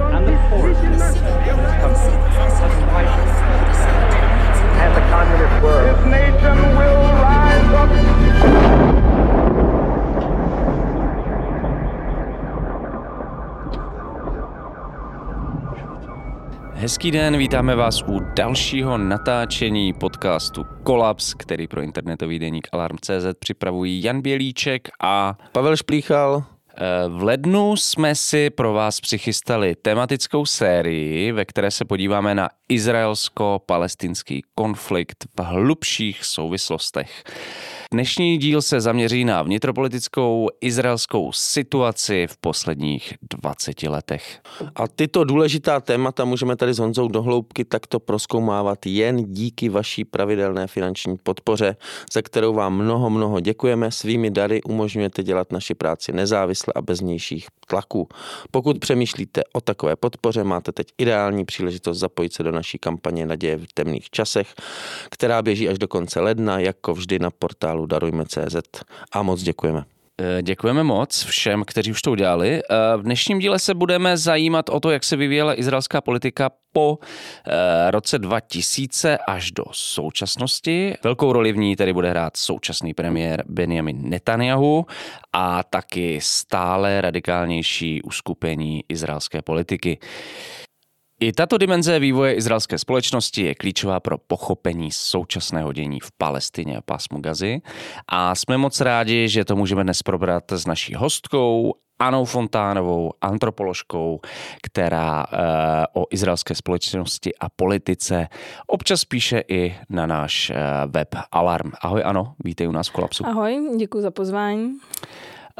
and the poorest 10% of this country has widened. And the communist word. This nation will rise up. Hezký den, vítáme vás u dalšího natáčení podcastu Kolaps, který pro internetový deník Alarm.cz připravují Jan Bělíček a Pavel Šplíchal. Eh, v lednu jsme si pro vás přichystali tematickou sérii, ve které se podíváme na izraelsko-palestinský konflikt v hlubších souvislostech. Dnešní díl se zaměří na vnitropolitickou izraelskou situaci v posledních 20 letech. A tyto důležitá témata můžeme tady s Honzou dohloubky takto proskoumávat jen díky vaší pravidelné finanční podpoře, za kterou vám mnoho, mnoho děkujeme. Svými dary umožňujete dělat naši práci nezávisle a bez vnějších tlaků. Pokud přemýšlíte o takové podpoře, máte teď ideální příležitost zapojit se do naší kampaně Naděje v temných časech, která běží až do konce ledna, jako vždy na portálu darujme.cz. A moc děkujeme. Eh, Děkujeme moc všem, kteří už to udělali. Eh, V dnešním díle se budeme zajímat o to, jak se vyvíjela izraelská politika po eh, roce 2000 až do současnosti. Velkou roli v ní tedy bude hrát současný premiér Benjamin Netanyahu a taky stále radikálnější uskupení izraelské politiky. I tato dimenze vývoje izraelské společnosti je klíčová pro pochopení současného dění v Palestině a pásmu Gazy a jsme moc rádi, že to můžeme dnes probrat s naší hostkou Anou Fontánovou, antropoložkou, která e, o izraelské společnosti a politice občas píše i na náš e, web Alarm. Ahoj Ano, vítej u nás v Kolapsu. Ahoj, děkuji za pozvání.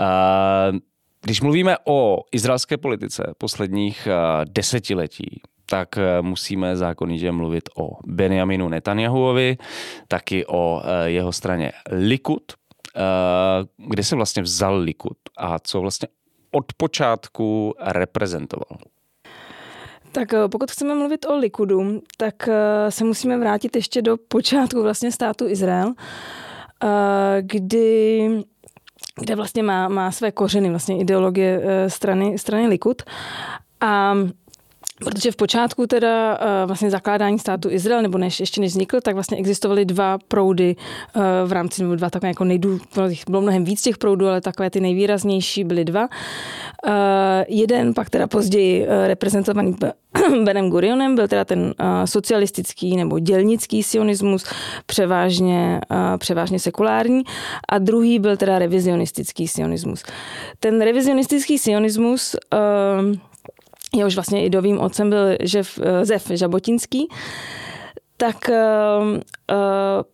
E, když mluvíme o izraelské politice posledních eh, desetiletí, tak eh, musíme zákonitě mluvit o Benjaminu Netanyahuovi, taky o eh, jeho straně Likud, kde se vlastně vzal Likud a co vlastně od počátku reprezentoval. Tak pokud chceme mluvit o Likudu, tak se musíme vrátit ještě do počátku vlastně státu Izrael, kdy kde vlastně má, má své kořeny, vlastně ideologie strany, strany Likud. A Protože v počátku teda vlastně zakládání státu Izrael, nebo než ještě než vznikl, tak vlastně existovaly dva proudy v rámci, nebo dva takové jako nejdů, bylo mnohem víc těch proudů, ale takové ty nejvýraznější byly dva. Jeden pak teda později reprezentovaný Benem Gurionem byl teda ten socialistický nebo dělnický sionismus, převážně, převážně sekulární, a druhý byl teda revizionistický sionismus. Ten revizionistický sionismus jehož vlastně idovým otcem byl Žef, Zef Žabotinský, tak uh,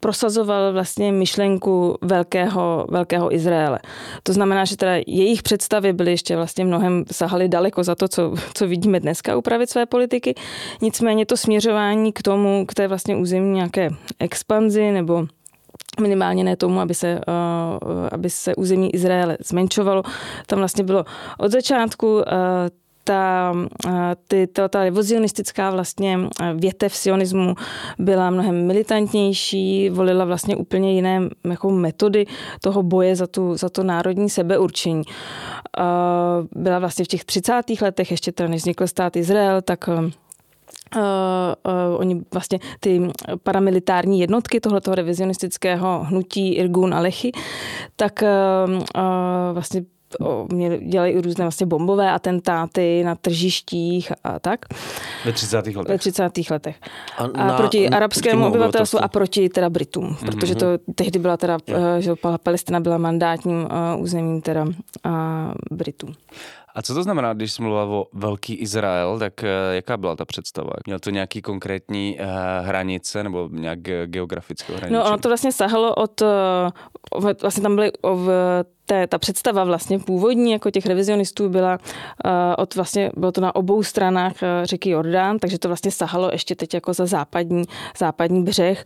prosazoval vlastně myšlenku velkého, velkého Izraele. To znamená, že teda jejich představy byly ještě vlastně mnohem, sahaly daleko za to, co, co vidíme dneska upravit své politiky. Nicméně to směřování k tomu, k té vlastně územní nějaké expanzi nebo minimálně ne tomu, aby se, aby se území Izraele zmenšovalo. Tam vlastně bylo od začátku ta, ty, ta, ta revizionistická vlastně větev sionismu byla mnohem militantnější, volila vlastně úplně jiné jako metody toho boje za, tu, za to národní sebeurčení. Byla vlastně v těch 30. letech, ještě teda než vznikl stát Izrael, tak Uh, uh, oni vlastně ty paramilitární jednotky tohoto revizionistického hnutí Irgun a Lechy, tak uh, vlastně měli, dělají i různé vlastně bombové atentáty na tržištích a tak. Ve 30. letech. Ve 30. letech. A, a na, proti arabskému obyvatelstvu a proti teda Britům, mm-hmm. protože to tehdy byla teda, yeah. že Palestina byla mandátním uh, územím teda uh, Britů. A co to znamená, když jsi mluvil o velký Izrael, tak eh, jaká byla ta představa? Měl to nějaký konkrétní uh, hranice nebo nějak geografickou hranice? No ono to vlastně sahalo od, vlastně tam byly v té, ta představa vlastně původní jako těch revizionistů byla uh, od vlastně, bylo to na obou stranách uh, řeky Jordán, takže to vlastně sahalo ještě teď jako za západní, západní břeh.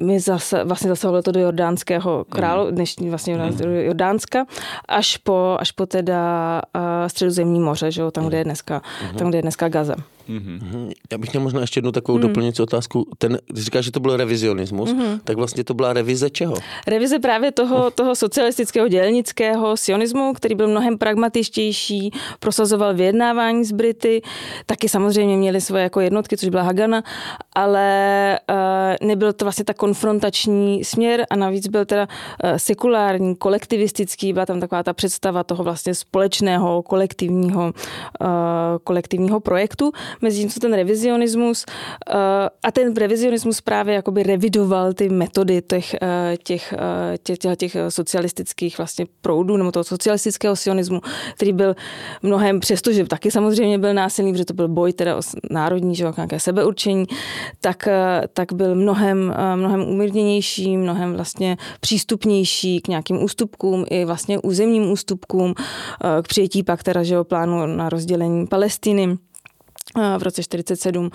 My zase, vlastně zasahovalo to do jordánského králu, mm. dnešní vlastně mm. Jordánska, až po, až po teda uh, středozemní moře, že jo, tam, kde je dneska, mm. tam, kde je dneska Gaza. Mm-hmm. Já bych měl možná ještě jednu takovou mm. doplňující otázku. Ten, když říkáš, že to byl revizionismus, mm-hmm. tak vlastně to byla revize čeho? Revize právě toho, toho socialistického dělnického sionismu, který byl mnohem pragmatičtější, prosazoval vyjednávání s Brity, taky samozřejmě měli svoje jako jednotky, což byla Hagana, ale uh, nebyl to vlastně ta konfrontační směr a navíc byl teda uh, sekulární, kolektivistický, byla tam taková ta představa toho vlastně společného, kolektivního, uh, kolektivního projektu mezi tím, co ten revizionismus uh, a ten revizionismus právě jakoby revidoval ty metody těch, uh, těch, těch, těch, těch socialistických vlastně proudů nebo toho socialistického sionismu, který byl mnohem, přestože taky samozřejmě byl násilný, protože to byl boj teda o národní, že, nějaké sebeurčení, tak, tak byl mnohem, mnohem umírněnější, mnohem vlastně přístupnější k nějakým ústupkům, i vlastně územním ústupkům, k přijetí pak teda, že plánu na rozdělení Palestiny v roce 47.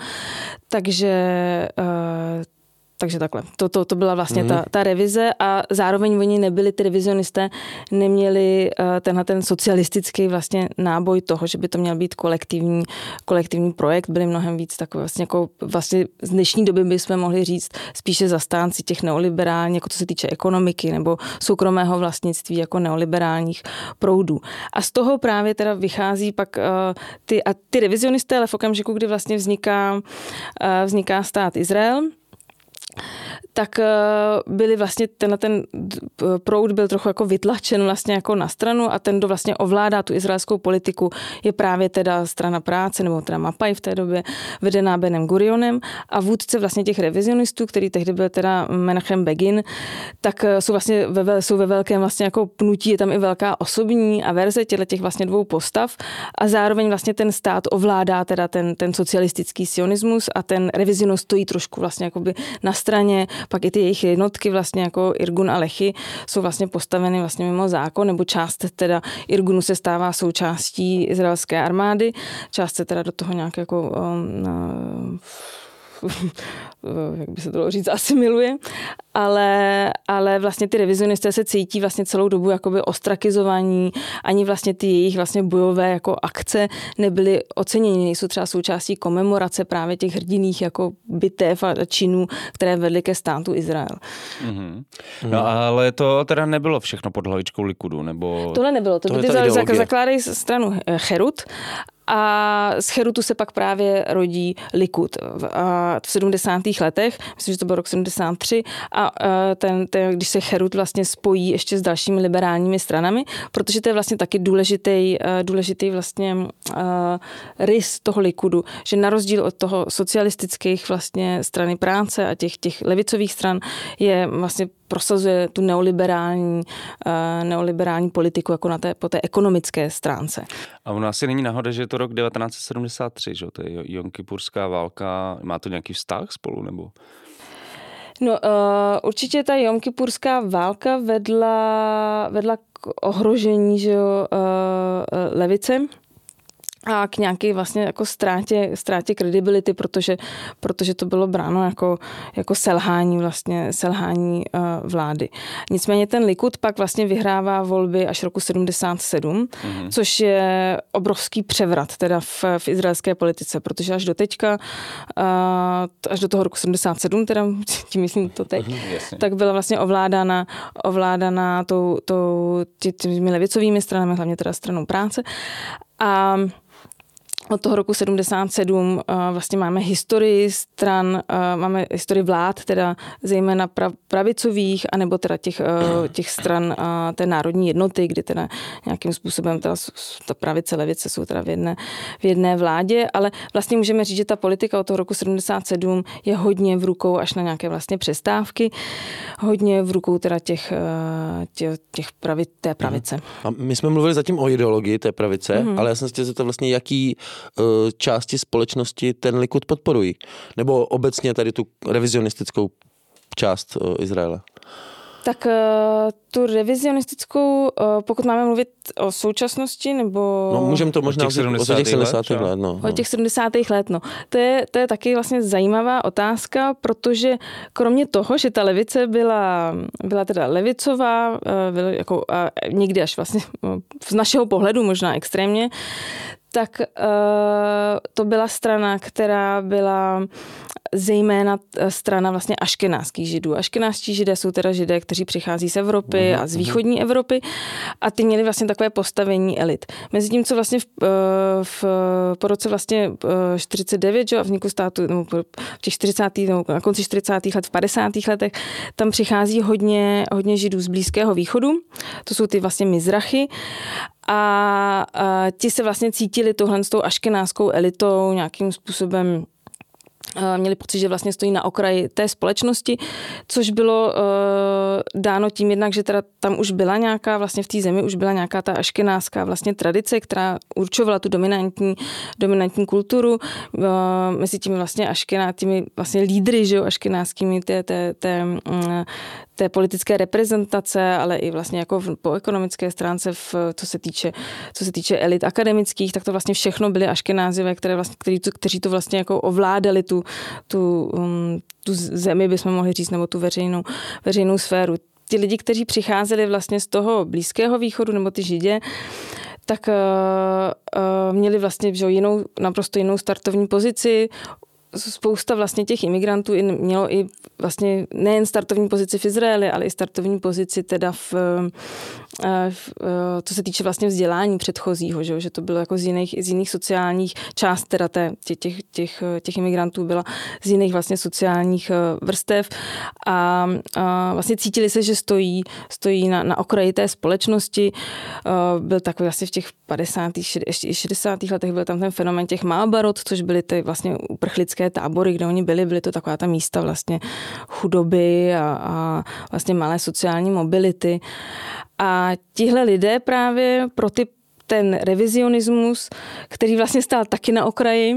Takže takže takhle. To, to, to byla vlastně mm. ta, ta revize a zároveň oni nebyli, ty revizionisté, neměli uh, tenhle ten socialistický vlastně náboj toho, že by to měl být kolektivní, kolektivní projekt, byli mnohem víc takový vlastně jako vlastně z dnešní doby bychom mohli říct spíše zastánci těch neoliberálních, jako co se týče ekonomiky nebo soukromého vlastnictví jako neoliberálních proudů. A z toho právě teda vychází pak uh, ty, a ty revizionisté, ale v okamžiku, kdy vlastně vzniká, uh, vzniká stát Izrael, tak eh, byli vlastně tenhle ten proud byl trochu jako vytlačen vlastně jako na stranu a ten, kdo vlastně ovládá tu izraelskou politiku, je právě teda strana práce, nebo teda Mapaj v té době, vedená Benem Gurionem. A vůdce vlastně těch revizionistů, který tehdy byl teda Menachem Begin, tak eh, jsou vlastně ve, jsou ve velkém vlastně jako pnutí, je tam i velká osobní averze těchto těch vlastně dvou postav. A zároveň vlastně ten stát ovládá teda ten, ten socialistický sionismus a ten revizionist stojí trošku vlastně jakoby na straně, pak i ty jejich jednotky vlastně jako Irgun a Lechy jsou vlastně postaveny vlastně mimo zákon, nebo část teda Irgunu se stává součástí izraelské armády, část se teda do toho nějak jako um, jak by se to dalo říct, asimiluje, ale, ale vlastně ty revizionisté se cítí vlastně celou dobu jakoby ostrakizovaní, ani vlastně ty jejich vlastně bojové jako akce nebyly oceněny, nejsou třeba součástí komemorace právě těch hrdiných jako bitev a činů, které vedly ke státu Izrael. Mm-hmm. No ale to teda nebylo všechno pod hlavičkou Likudu, nebo... Tohle nebylo, to, to ty zakládají stranu Cherut a z Cherutu se pak právě rodí Likud v 70. letech, myslím, že to byl rok 73, a ten, ten, když se Cherut vlastně spojí ještě s dalšími liberálními stranami, protože to je vlastně taky důležitý, důležitý vlastně rys toho Likudu, že na rozdíl od toho socialistických vlastně strany práce a těch, těch levicových stran je vlastně prosazuje tu neoliberální, uh, neoliberální politiku jako na té, po té ekonomické stránce. A u nás si není náhoda, že je to rok 1973, že to je Jonkypurská válka, má to nějaký vztah spolu, nebo? No, uh, určitě ta Jomkypurská válka vedla, vedla k ohrožení že jo, uh, levice a k nějaké vlastně jako ztrátě, ztrátě kredibility, protože, protože to bylo bráno jako, jako selhání vlastně, selhání uh, vlády. Nicméně ten Likud pak vlastně vyhrává volby až roku 77, mm-hmm. což je obrovský převrat teda v, v izraelské politice, protože až do teďka, uh, až do toho roku 77, teda tím myslím to teď, mm-hmm, tak byla vlastně ovládána, ovládána tou, tou, těmi levicovými stranami, hlavně teda stranou práce. A od toho roku 77 eh, vlastně máme historii stran, eh, máme historii vlád, teda zejména pravicových, anebo teda těch, eh, těch stran té národní jednoty, kdy teda nějakým způsobem teda ta pravice, levice jsou teda v jedné, v jedné vládě, ale vlastně můžeme říct, že ta politika od toho roku 77 je hodně v rukou až na nějaké vlastně přestávky, hodně v rukou teda těch, těch, těch pravi, té pravice. A my jsme mluvili zatím o ideologii té pravice, mm-hmm. ale já jsem se chtěl vlastně, jaký části společnosti ten Likud podporují? Nebo obecně tady tu revizionistickou část eh, Izraele? Tak eh, tu revizionistickou, pokud máme mluvit o současnosti, nebo... No můžeme to možná o těch 70. let, 70. let, let no. O těch 70. let, no. To je, to je taky vlastně zajímavá otázka, protože kromě toho, že ta levice byla, byla teda levicová, byla jako, a někdy až vlastně z našeho pohledu možná extrémně, tak uh, to byla strana, která byla zejména eh, strana vlastně aškenáských židů. Aškenáští židé jsou teda židé, kteří přichází z Evropy uh-huh, a z východní uh-huh. Evropy a ty měli vlastně takové postavení elit. Mezi tím, co vlastně v, eh, v, po roce vlastně 49, že, a vzniku státu, nebo v těch 40. nebo na konci 40. let, v 50. letech, tam přichází hodně, hodně židů z Blízkého východu, to jsou ty vlastně mizrachy a, a ti se vlastně cítili tohle s tou aškenáskou elitou nějakým způsobem měli pocit, že vlastně stojí na okraji té společnosti, což bylo uh, dáno tím jednak, že teda tam už byla nějaká, vlastně v té zemi už byla nějaká ta aškenáská vlastně tradice, která určovala tu dominantní, dominantní kulturu. Uh, mezi těmi vlastně aškená, těmi vlastně lídry, že jo, aškenáskými té, té, té, um, té politické reprezentace, ale i vlastně jako v, po ekonomické stránce, v, co, se týče, co se týče elit akademických, tak to vlastně všechno byly aškenázivé, které vlastně, kteří, to, kteří to vlastně jako ovládali tu, tu, um, tu zemi, bychom mohli říct, nebo tu veřejnou, veřejnou sféru. Ti lidi, kteří přicházeli vlastně z toho Blízkého východu, nebo ty židě, tak uh, uh, měli vlastně že, jinou, naprosto jinou startovní pozici, spousta vlastně těch imigrantů mělo i vlastně nejen startovní pozici v Izraeli, ale i startovní pozici teda v, eh, v eh, co se týče vlastně vzdělání předchozího, že, že to bylo jako z jiných, z jiných sociálních, část teda té, těch, těch, těch imigrantů byla z jiných vlastně sociálních eh, vrstev a, a vlastně cítili se, že stojí, stojí na, na okraji té společnosti. Byl takový vlastně v těch 50. ještě 60. letech byl tam ten fenomén těch Mábarot, což byly ty vlastně uprchlické tábory, kde oni byli, byly to taková ta místa vlastně chudoby a, a vlastně malé sociální mobility. A tihle lidé právě pro ty, ten revizionismus, který vlastně stál taky na okraji,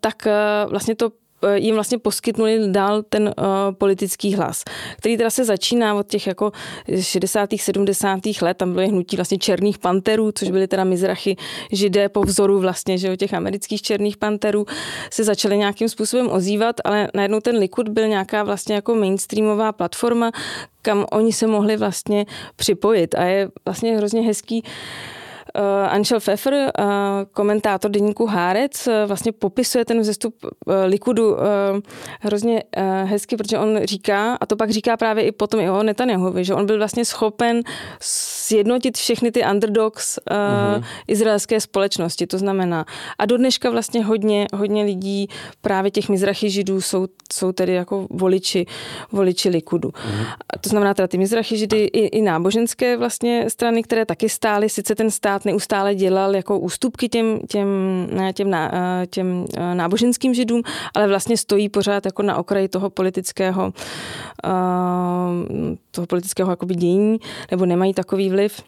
tak vlastně to jim vlastně poskytnuli dál ten uh, politický hlas, který teda se začíná od těch jako 60. 70. let, tam bylo hnutí vlastně černých panterů, což byly teda mizrachy židé po vzoru vlastně, že těch amerických černých panterů se začaly nějakým způsobem ozývat, ale najednou ten Likud byl nějaká vlastně jako mainstreamová platforma, kam oni se mohli vlastně připojit a je vlastně hrozně hezký Uh, Anšel Pfeffer, uh, komentátor deníku Hárec, uh, vlastně popisuje ten vzestup Likudu hrozně hezky, protože on říká, a to pak říká právě i potom i o Netanyahovi, že on byl vlastně schopen sjednotit všechny ty underdogs uh-huh. izraelské společnosti, to znamená. A do dneška vlastně hodně, hodně lidí, právě těch mizrachy židů, jsou, jsou tedy jako voliči, voliči Likudu. Uh-huh. To znamená teda ty mizrachy židy i, i náboženské vlastně strany, které taky stály, sice ten stát neustále dělal jako ústupky těm, těm, těm, ná, eh, těm eh, náboženským židům, ale vlastně stojí pořád jako na okraji toho politického uh, toho politického jakoby dění, nebo nemají takový vliv,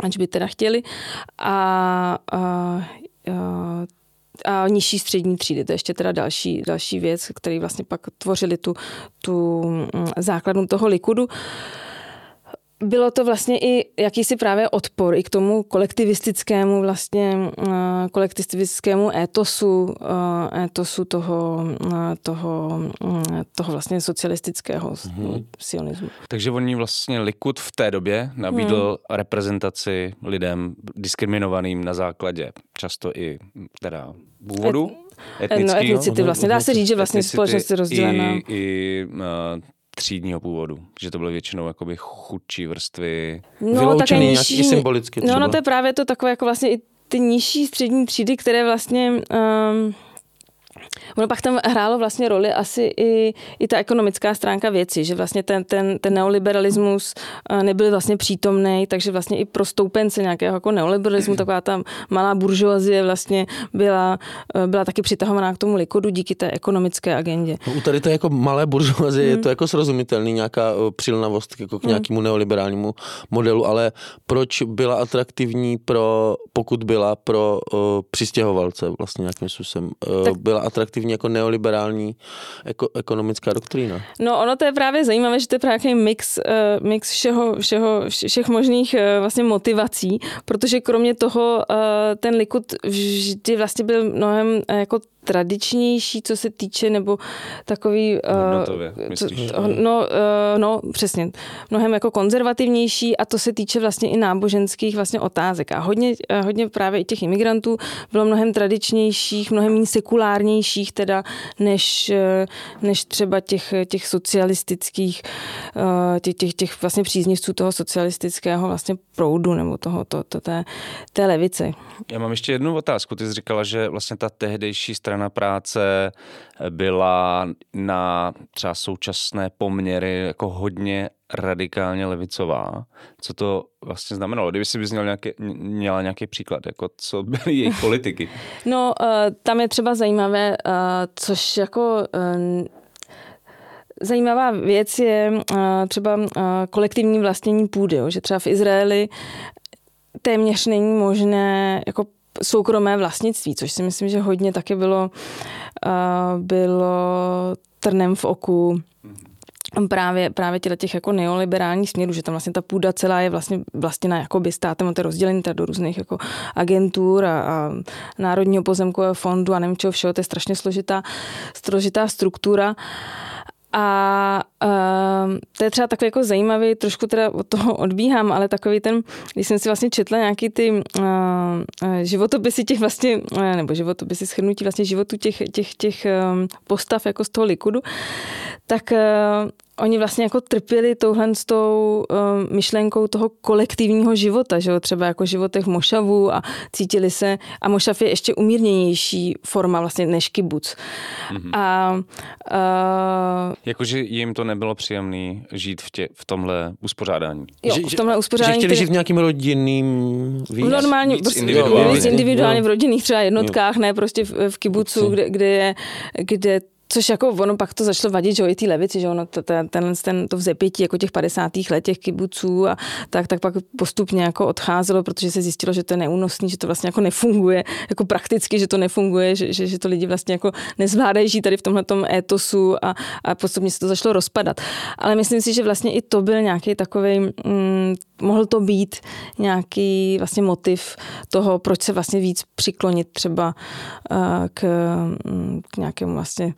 ať by teda chtěli. A, a, a a nižší střední třídy, to je ještě teda další, další věc, který vlastně pak tvořili tu, tu mm, základnu toho likudu. Uh, bylo to vlastně i jakýsi právě odpor i k tomu kolektivistickému vlastně uh, kolektivistickému étosu, uh, étosu toho, uh, toho, toho vlastně socialistického mm-hmm. sionismu. Takže oni vlastně Likud v té době nabídl hmm. reprezentaci lidem diskriminovaným na základě často i teda původu. Et, no, etnicity vlastně. Dá se říct, že vlastně společnost je rozdělená. I, i uh, třídního původu, že to byly většinou jakoby chudší vrstvy. No, vyloučený nižší, i symbolicky třeba. No, no to je právě to takové jako vlastně i ty nižší střední třídy, které vlastně um, Ono pak tam hrálo vlastně roli asi i, i ta ekonomická stránka věci, že vlastně ten, ten, ten neoliberalismus eh, nebyl vlastně přítomný, takže vlastně i pro stoupence nějakého jako neoliberalismu, taková ta malá buržoazie vlastně byla, eh, byla taky přitahovaná k tomu likodu díky té ekonomické agendě. No, u tady to jako malé buržoazie hmm. je to jako srozumitelný, nějaká eh, přilnavost jako k hmm. nějakému neoliberálnímu modelu, ale proč byla atraktivní pro, pokud byla pro uh, přistěhovalce vlastně nějakým způsobem, uh, tak, byla atraktivní jako neoliberální eko, ekonomická doktrína. No ono to je právě zajímavé, že to je právě nějaký mix, uh, mix všeho, všeho, všech možných uh, vlastně motivací, protože kromě toho uh, ten Likud vždy vlastně byl mnohem jako tradičnější, co se týče, nebo takový... Hodnotově, uh, co, no, uh, no, přesně. Mnohem jako konzervativnější a to se týče vlastně i náboženských vlastně otázek. A hodně, uh, hodně právě i těch imigrantů bylo mnohem tradičnějších, mnohem méně sekulárnějších teda, než, uh, než třeba těch, těch socialistických, uh, těch, těch, těch vlastně příznivců toho socialistického vlastně proudu nebo toho, to, to, té, té levice. Já mám ještě jednu otázku. Ty jsi říkala, že vlastně ta tehdejší strana strana práce byla na třeba současné poměry jako hodně radikálně levicová. Co to vlastně znamenalo? Kdyby si bys měl nějaký, měla nějaký příklad, jako co byly jejich politiky? No, eh, tam je třeba zajímavé, eh, což jako eh, Zajímavá věc je třeba kolektivní vlastnění půdy, že třeba v Izraeli téměř není možné jako soukromé vlastnictví, což si myslím, že hodně taky bylo, bylo trnem v oku právě, právě těle těch jako neoliberálních směrů, že tam vlastně ta půda celá je vlastně vlastněna jakoby státem, to je rozdělený do různých jako agentur a, a Národního pozemkového fondu a nevím čeho všeho, to je strašně složitá, složitá struktura. Uh, a uh, to je třeba takový jako zajímavý, trošku teda od toho odbíhám, ale takový ten, když jsem si vlastně četla nějaký ty uh, životopisy těch vlastně, uh, nebo životopisy schrnutí vlastně životu těch, těch, těch um, postav jako z toho Likudu, tak uh, oni vlastně jako trpěli touhle s tou uh, myšlenkou toho kolektivního života, že jo? třeba jako životech mošavu a cítili se, a mošav je ještě umírněnější forma vlastně než kibuc. Mm-hmm. A, uh, Jakože jim to nebylo příjemné žít v, tě, v tomhle uspořádání. Jo, v tomhle uspořádání. Že chtěli žít v nějakým rodinným víc, normálně, víc prostě, individuálně, víc individuálně v rodinných třeba jednotkách, jo. ne prostě v, v kibucu, kde, kde, je, kde Což jako ono pak to začalo vadit, že jo, i té levici, že ono, ten, ten, to vzepětí jako těch 50. let těch kibuců a tak, tak pak postupně jako odcházelo, protože se zjistilo, že to je neúnosný, že to vlastně jako nefunguje, jako prakticky, že to nefunguje, že, že, že to lidi vlastně jako nezvládají žít tady v tomhle etosu a, a postupně se to začalo rozpadat. Ale myslím si, že vlastně i to byl nějaký takový, mm, mohl to být nějaký vlastně motiv toho, proč se vlastně víc přiklonit třeba uh, k, mm, k nějakému vlastně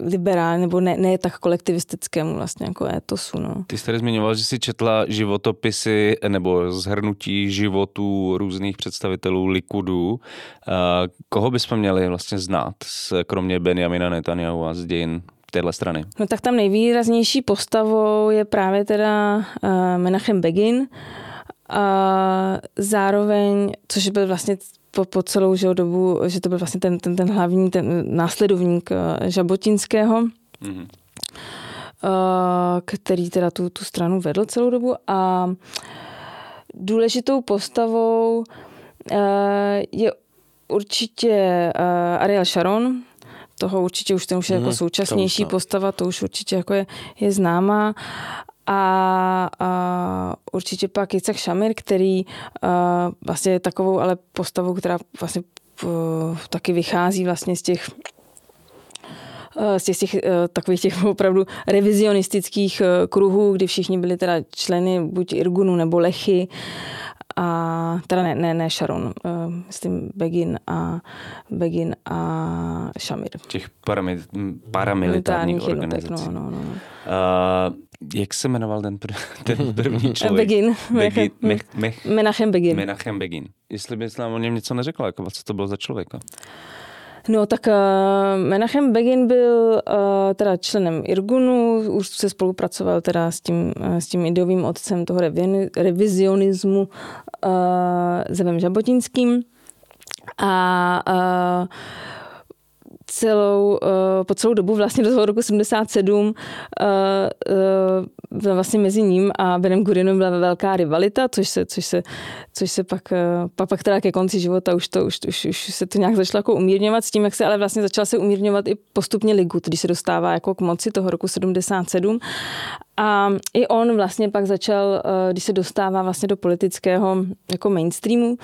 liberální nebo ne, ne tak kolektivistickému vlastně jako etosu. No. Ty jsi tady zmiňoval, že jsi četla životopisy nebo zhrnutí životů různých představitelů Likudu. Koho bychom měli vlastně znát, kromě Benjamina Netanyahu a z dějin téhle strany? No tak tam nejvýraznější postavou je právě teda uh, Menachem Begin, a zároveň, což byl vlastně po, po celou že, dobu, že to byl vlastně ten, ten, ten hlavní ten následovník eh, Žabotinského, mm-hmm. který teda tu, tu stranu vedl celou dobu a důležitou postavou eh, je určitě Ariel Sharon, toho určitě už ten už je jako mhm, současnější postava, to už určitě jako je, je známá. A, a určitě pak Jicek Šamir, který a, vlastně je takovou ale postavou, která vlastně p, taky vychází vlastně z těch z těch, těch takových těch opravdu revizionistických kruhů, kdy všichni byli teda členy buď Irgunu nebo Lechy a teda ne, ne, ne Sharon, uh, myslím Begin a Begin a Shamir. Těch paramil, paramilitárních organizací. no, no, no. Uh, jak se jmenoval ten, pr- ten první člověk? Begin. Begin. Mech, Mech, Menachem Begin. Menachem Begin. Jestli bys nám o něm něco neřekla, jako co to bylo za člověka? No tak uh, Menachem Begin byl uh, teda členem Irgunu, už se spolupracoval teda s tím, uh, s tím ideovým otcem toho revizionismu uh, Zevem Žabotinským. A uh, celou, uh, po celou dobu, vlastně do toho roku 77, uh, uh, vlastně mezi ním a Benem Gurinem byla velká rivalita, což se, což se, což se pak, pak, pak teda ke konci života už, to, už, už, už se to nějak začalo jako umírňovat s tím, jak se ale vlastně začala se umírňovat i postupně Ligut, když se dostává jako k moci toho roku 77. A i on vlastně pak začal, když se dostává vlastně do politického jako mainstreamu,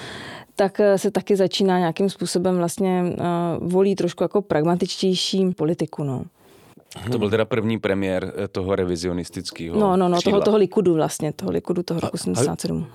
tak eh, se taky začíná nějakým způsobem vlastně uh, volí trošku jako pragmatičtější politiku. No. To byl teda první premiér eh, toho revizionistického No, no, no, toho, toho Likudu vlastně, toho Likudu toho roku 77.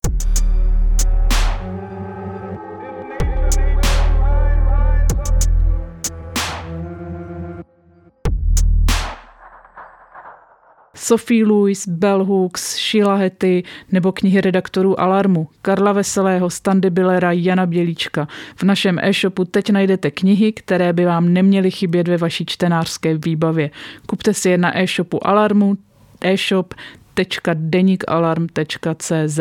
Sophie Lewis, Bell Hooks, Sheila Hetty nebo knihy redaktorů Alarmu, Karla Veselého, Standy Billera, Jana Bělíčka. V našem e-shopu teď najdete knihy, které by vám neměly chybět ve vaší čtenářské výbavě. Kupte si je na e-shopu Alarmu e-shop.denikalarm.cz.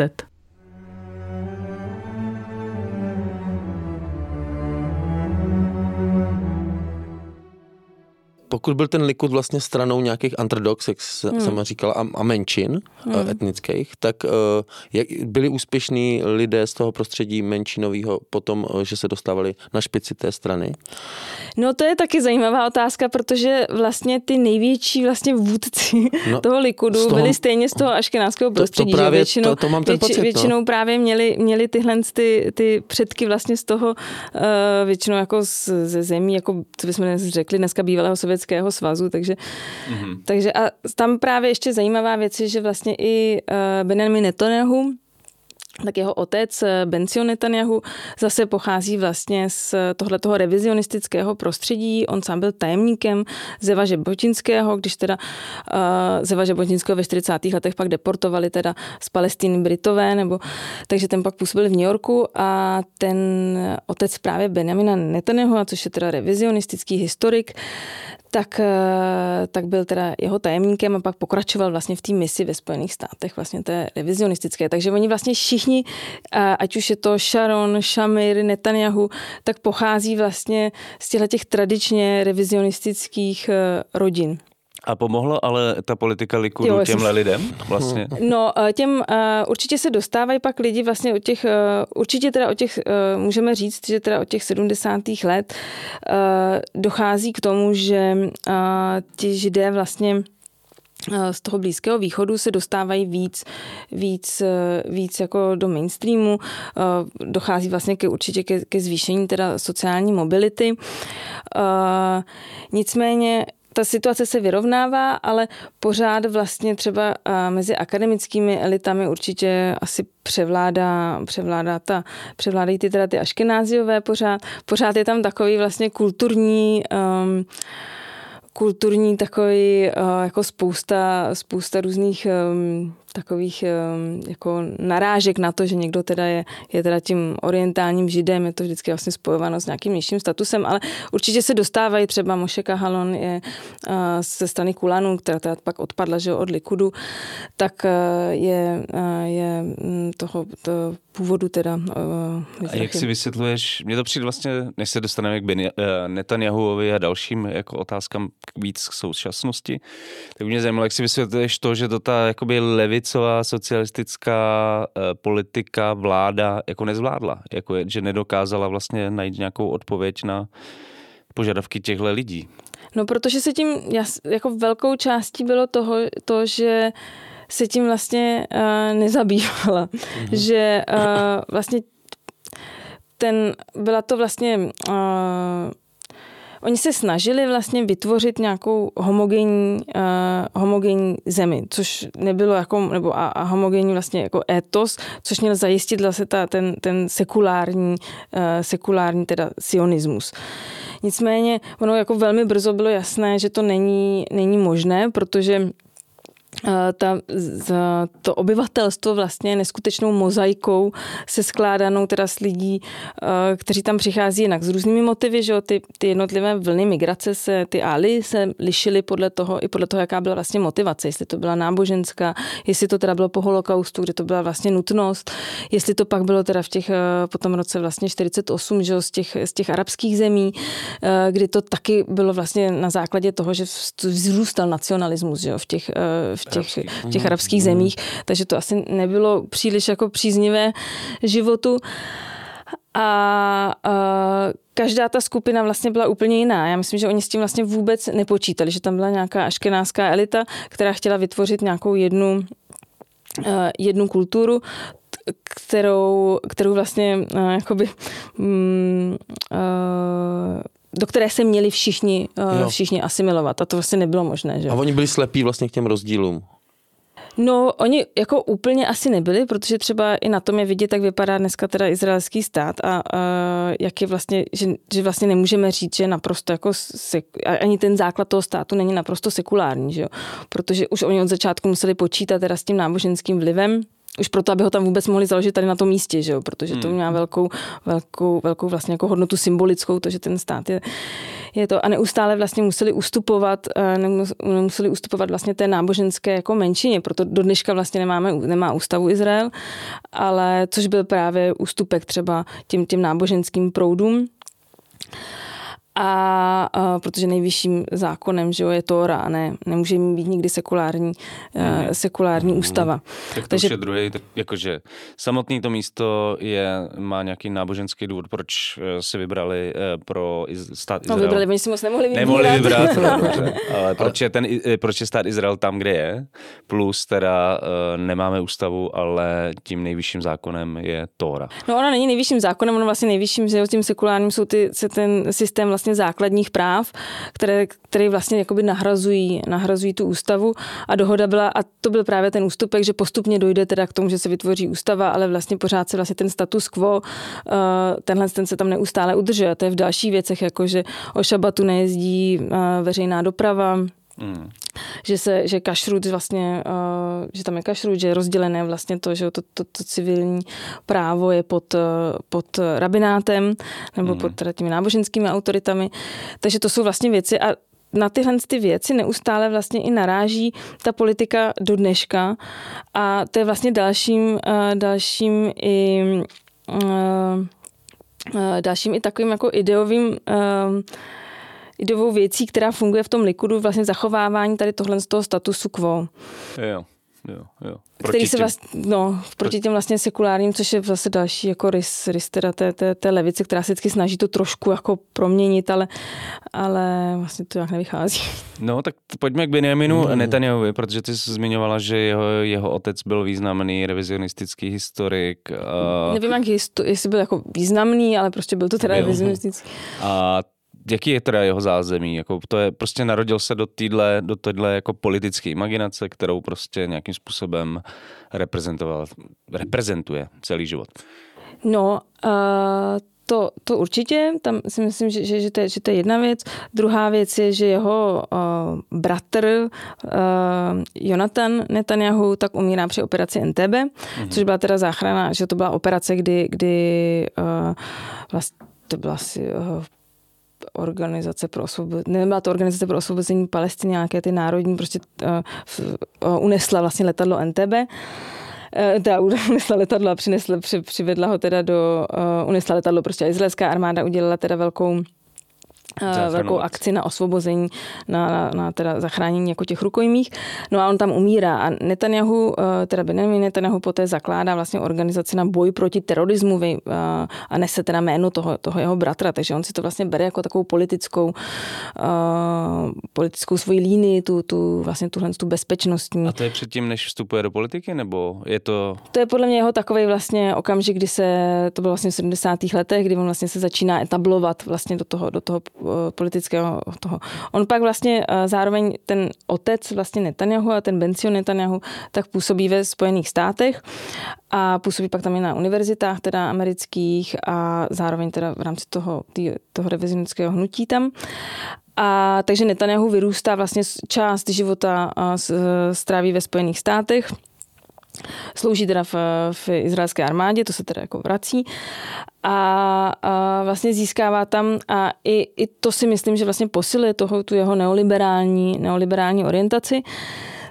pokud byl ten Likud vlastně stranou nějakých underdogs, jak hmm. jsem říkala, a, a menšin hmm. etnických, tak uh, jak, byli úspěšní lidé z toho prostředí menšinového potom, uh, že se dostávali na špici té strany? No to je taky zajímavá otázka, protože vlastně ty největší vlastně vůdci no, toho Likudu toho, byli stejně z toho aškenánského prostředí. To, to právě, že většinou, to, to mám ten větši, pocit, no. většinou právě měli, měli tyhle ty, ty předky vlastně z toho uh, většinou jako ze zemí, jako co bychom řekli dneska bývalého sovětského Sovětského svazu, takže, mm-hmm. takže a tam právě ještě zajímavá věc je, že vlastně i uh, Benjamin Netanyahu, tak jeho otec eh, Bencio Netanyahu zase pochází vlastně z tohletoho revizionistického prostředí. On sám byl tajemníkem Zeva Žebotinského, když teda uh, Zeva Žebotinského ve 40. letech pak deportovali teda z Palestiny Britové, nebo, takže ten pak působil v New Yorku a ten otec právě Benjamina Netanyahu, což je teda revizionistický historik, tak, eh, tak byl teda jeho tajemníkem a pak pokračoval vlastně v té misi ve Spojených státech, vlastně té revizionistické. Takže oni vlastně všichni, ať už je to Sharon, Shamir, Netanyahu, tak pochází vlastně z těchto těch tradičně revizionistických eh, rodin. A pomohlo ale ta politika Likudu jo, těmhle jsem... lidem vlastně? No, těm určitě se dostávají pak lidi vlastně od těch, určitě teda od těch, můžeme říct, že teda od těch 70. let dochází k tomu, že ti židé vlastně z toho Blízkého východu se dostávají víc, víc, víc jako do mainstreamu, dochází vlastně ke, určitě ke, ke zvýšení teda sociální mobility. Nicméně ta situace se vyrovnává, ale pořád vlastně třeba mezi akademickými elitami určitě asi převládá, převládá ta, převládají ty teda ty aškenáziové pořád. Pořád je tam takový vlastně kulturní um, kulturní takový jako spousta, spousta různých um, takových jako narážek na to, že někdo teda je, je teda tím orientálním židem, je to vždycky vlastně spojováno s nějakým nižším statusem, ale určitě se dostávají třeba Moše Kahalon je ze strany Kulanu, která teda pak odpadla že od Likudu, tak je, je mm, toho to původu teda. A jak si vysvětluješ, mně to přijde vlastně, než se dostaneme k e, Netanyahuovi a dalším jako otázkám víc k současnosti, tak mě zajímalo, jak si vysvětluješ to, že to ta jakoby levit levicová socialistická eh, politika, vláda jako nezvládla, jako je, že nedokázala vlastně najít nějakou odpověď na požadavky těchto lidí. No, protože se tím jako velkou částí bylo toho, to, že se tím vlastně uh, nezabývala. Mm-hmm. Že uh, vlastně ten, byla to vlastně uh, Oni se snažili vlastně vytvořit nějakou homogenní, uh, homogenní zemi, což nebylo jako, nebo a, a homogenní vlastně jako etos, což měl zajistit vlastně ta, ten, ten sekulární, uh, sekulární teda sionismus. Nicméně ono jako velmi brzo bylo jasné, že to není, není možné, protože ta, to obyvatelstvo vlastně neskutečnou mozaikou se skládanou teda z lidí, kteří tam přichází jinak s různými motivy, že jo, ty, ty jednotlivé vlny migrace se, ty ály se lišily podle toho, i podle toho, jaká byla vlastně motivace, jestli to byla náboženská, jestli to teda bylo po holokaustu, kde to byla vlastně nutnost, jestli to pak bylo teda v těch, potom roce vlastně 48, že jo, z těch, z těch arabských zemí, kdy to taky bylo vlastně na základě toho, že vzrůstal nacionalismus, že jo, v těch, v v těch, v těch arabských zemích, takže to asi nebylo příliš jako příznivé životu. A, a každá ta skupina vlastně byla úplně jiná. Já myslím, že oni s tím vlastně vůbec nepočítali, že tam byla nějaká aškenářská elita, která chtěla vytvořit nějakou jednu, jednu kulturu, kterou, kterou vlastně uh, jakoby, um, uh, do které se měli všichni, uh, všichni asimilovat a to vlastně nebylo možné. Že? A oni byli slepí vlastně k těm rozdílům. No, oni jako úplně asi nebyli, protože třeba i na tom je vidět, jak vypadá dneska teda izraelský stát a, a jak je vlastně, že, že vlastně nemůžeme říct, že naprosto jako, sek, ani ten základ toho státu není naprosto sekulární, že jo? protože už oni od začátku museli počítat teda s tím náboženským vlivem, už proto, aby ho tam vůbec mohli založit tady na tom místě, že jo? protože to hmm. má velkou, velkou, velkou vlastně jako hodnotu symbolickou, to, že ten stát je, je to a neustále vlastně museli ustupovat, eh, museli ustupovat vlastně té náboženské jako menšině, proto do dneška vlastně nemáme, nemá ústavu Izrael, ale což byl právě ústupek třeba těm, těm náboženským proudům a, a protože nejvyšším zákonem že jo, je Tóra a ne, nemůže být nikdy sekulární, mm. sekulární mm. ústava. Tak to Takže, už je druhý, tak jakože samotný to místo je, má nějaký náboženský důvod, proč eh, si vybrali uh, pro iz, stát no, Izrael. No vybrali, oni si moc nemohli vybrat. Nemohli vybrat, no, dobře, ale proč je, ten, proč je stát Izrael tam, kde je, plus teda uh, nemáme ústavu, ale tím nejvyšším zákonem je Tóra. No ona není nejvyšším zákonem, ono vlastně nejvyšším, že tím sekulárním jsou ty, se ten systém vlastně vlastně základních práv, které, které vlastně jakoby nahrazují, nahrazují tu ústavu a dohoda byla, a to byl právě ten ústupek, že postupně dojde teda k tomu, že se vytvoří ústava, ale vlastně pořád se vlastně ten status quo, eh, tenhle ten se tam neustále udržuje. A to je v dalších věcech, jako že o šabatu nejezdí eh, veřejná doprava, Mm. Že se, že kašrut vlastně, uh, že tam je kašrut, že je rozdělené vlastně to, že to, to, to civilní právo je pod, uh, pod rabinátem nebo mm. pod teda těmi náboženskými autoritami. Takže to jsou vlastně věci a na tyhle ty věci neustále vlastně i naráží ta politika do dneška a to je vlastně dalším, uh, dalším i uh, dalším i takovým jako ideovým uh, ideovou věcí, která funguje v tom likudu, vlastně zachovávání tady tohle z toho statusu quo. Jo. Jo, jo. Proti který se vlastně, no, proti těm vlastně sekulárním, což je zase další jako rys, rys teda té, té, té levice, která se vždycky snaží to trošku jako proměnit, ale, ale vlastně to jak nevychází. No, tak pojďme k Benjaminu mm. Netanyahuvi, protože ty jsi zmiňovala, že jeho, jeho otec byl významný revizionistický historik. Uh... Nevím, jak histo- jestli byl jako významný, ale prostě byl to teda revizionistický. A jaký je teda jeho zázemí? Jako to je, prostě narodil se do téhle do téhle jako politické imaginace, kterou prostě nějakým způsobem reprezentoval, reprezentuje celý život. No, uh, to, to určitě, tam si myslím, že, že, že, to je, že to je jedna věc. Druhá věc je, že jeho uh, bratr uh, Jonathan Netanyahu tak umírá při operaci NTB, mm-hmm. což byla teda záchrana, že to byla operace, kdy, kdy uh, vlastně to byla asi uh, organizace pro osvobození, nebyla to organizace pro osvobození Palestiny, nějaké ty národní, prostě uh, unesla vlastně letadlo NTB uh, teda unesla letadlo a přinesla, při, přivedla ho teda do, uh, unesla letadlo, prostě izraelská armáda udělala teda velkou Záchranu. velkou akci na osvobození, na, na, na teda zachránění jako těch rukojmích. No a on tam umírá. A Netanyahu, eh, teda Benjamin Netanyahu poté zakládá vlastně organizaci na boj proti terorismu eh, a nese teda jméno toho, toho jeho bratra, takže on si to vlastně bere jako takovou politickou, uh, politickou svoji línii, tu, tu vlastně tuhle tu bezpečnostní. A to je předtím, než vstupuje do politiky, nebo je to... To je podle mě jeho takový vlastně okamžik, kdy se, to bylo vlastně v 70. letech, kdy on vlastně se začíná etablovat vlastně do toho, do toho Eh, politického toho. On pak vlastně eh, zároveň ten otec vlastně Netanyahu a ten Bencio Netanyahu tak působí ve Spojených státech a působí pak tam i na univerzitách teda amerických a zároveň teda v rámci toho, tý, toho revizionického hnutí tam. A takže Netanyahu vyrůstá vlastně část života a stráví ve Spojených státech. Slouží teda v, v izraelské armádě, to se teda jako vrací a, a vlastně získává tam a i, i to si myslím, že vlastně posiluje toho, tu jeho neoliberální, neoliberální orientaci.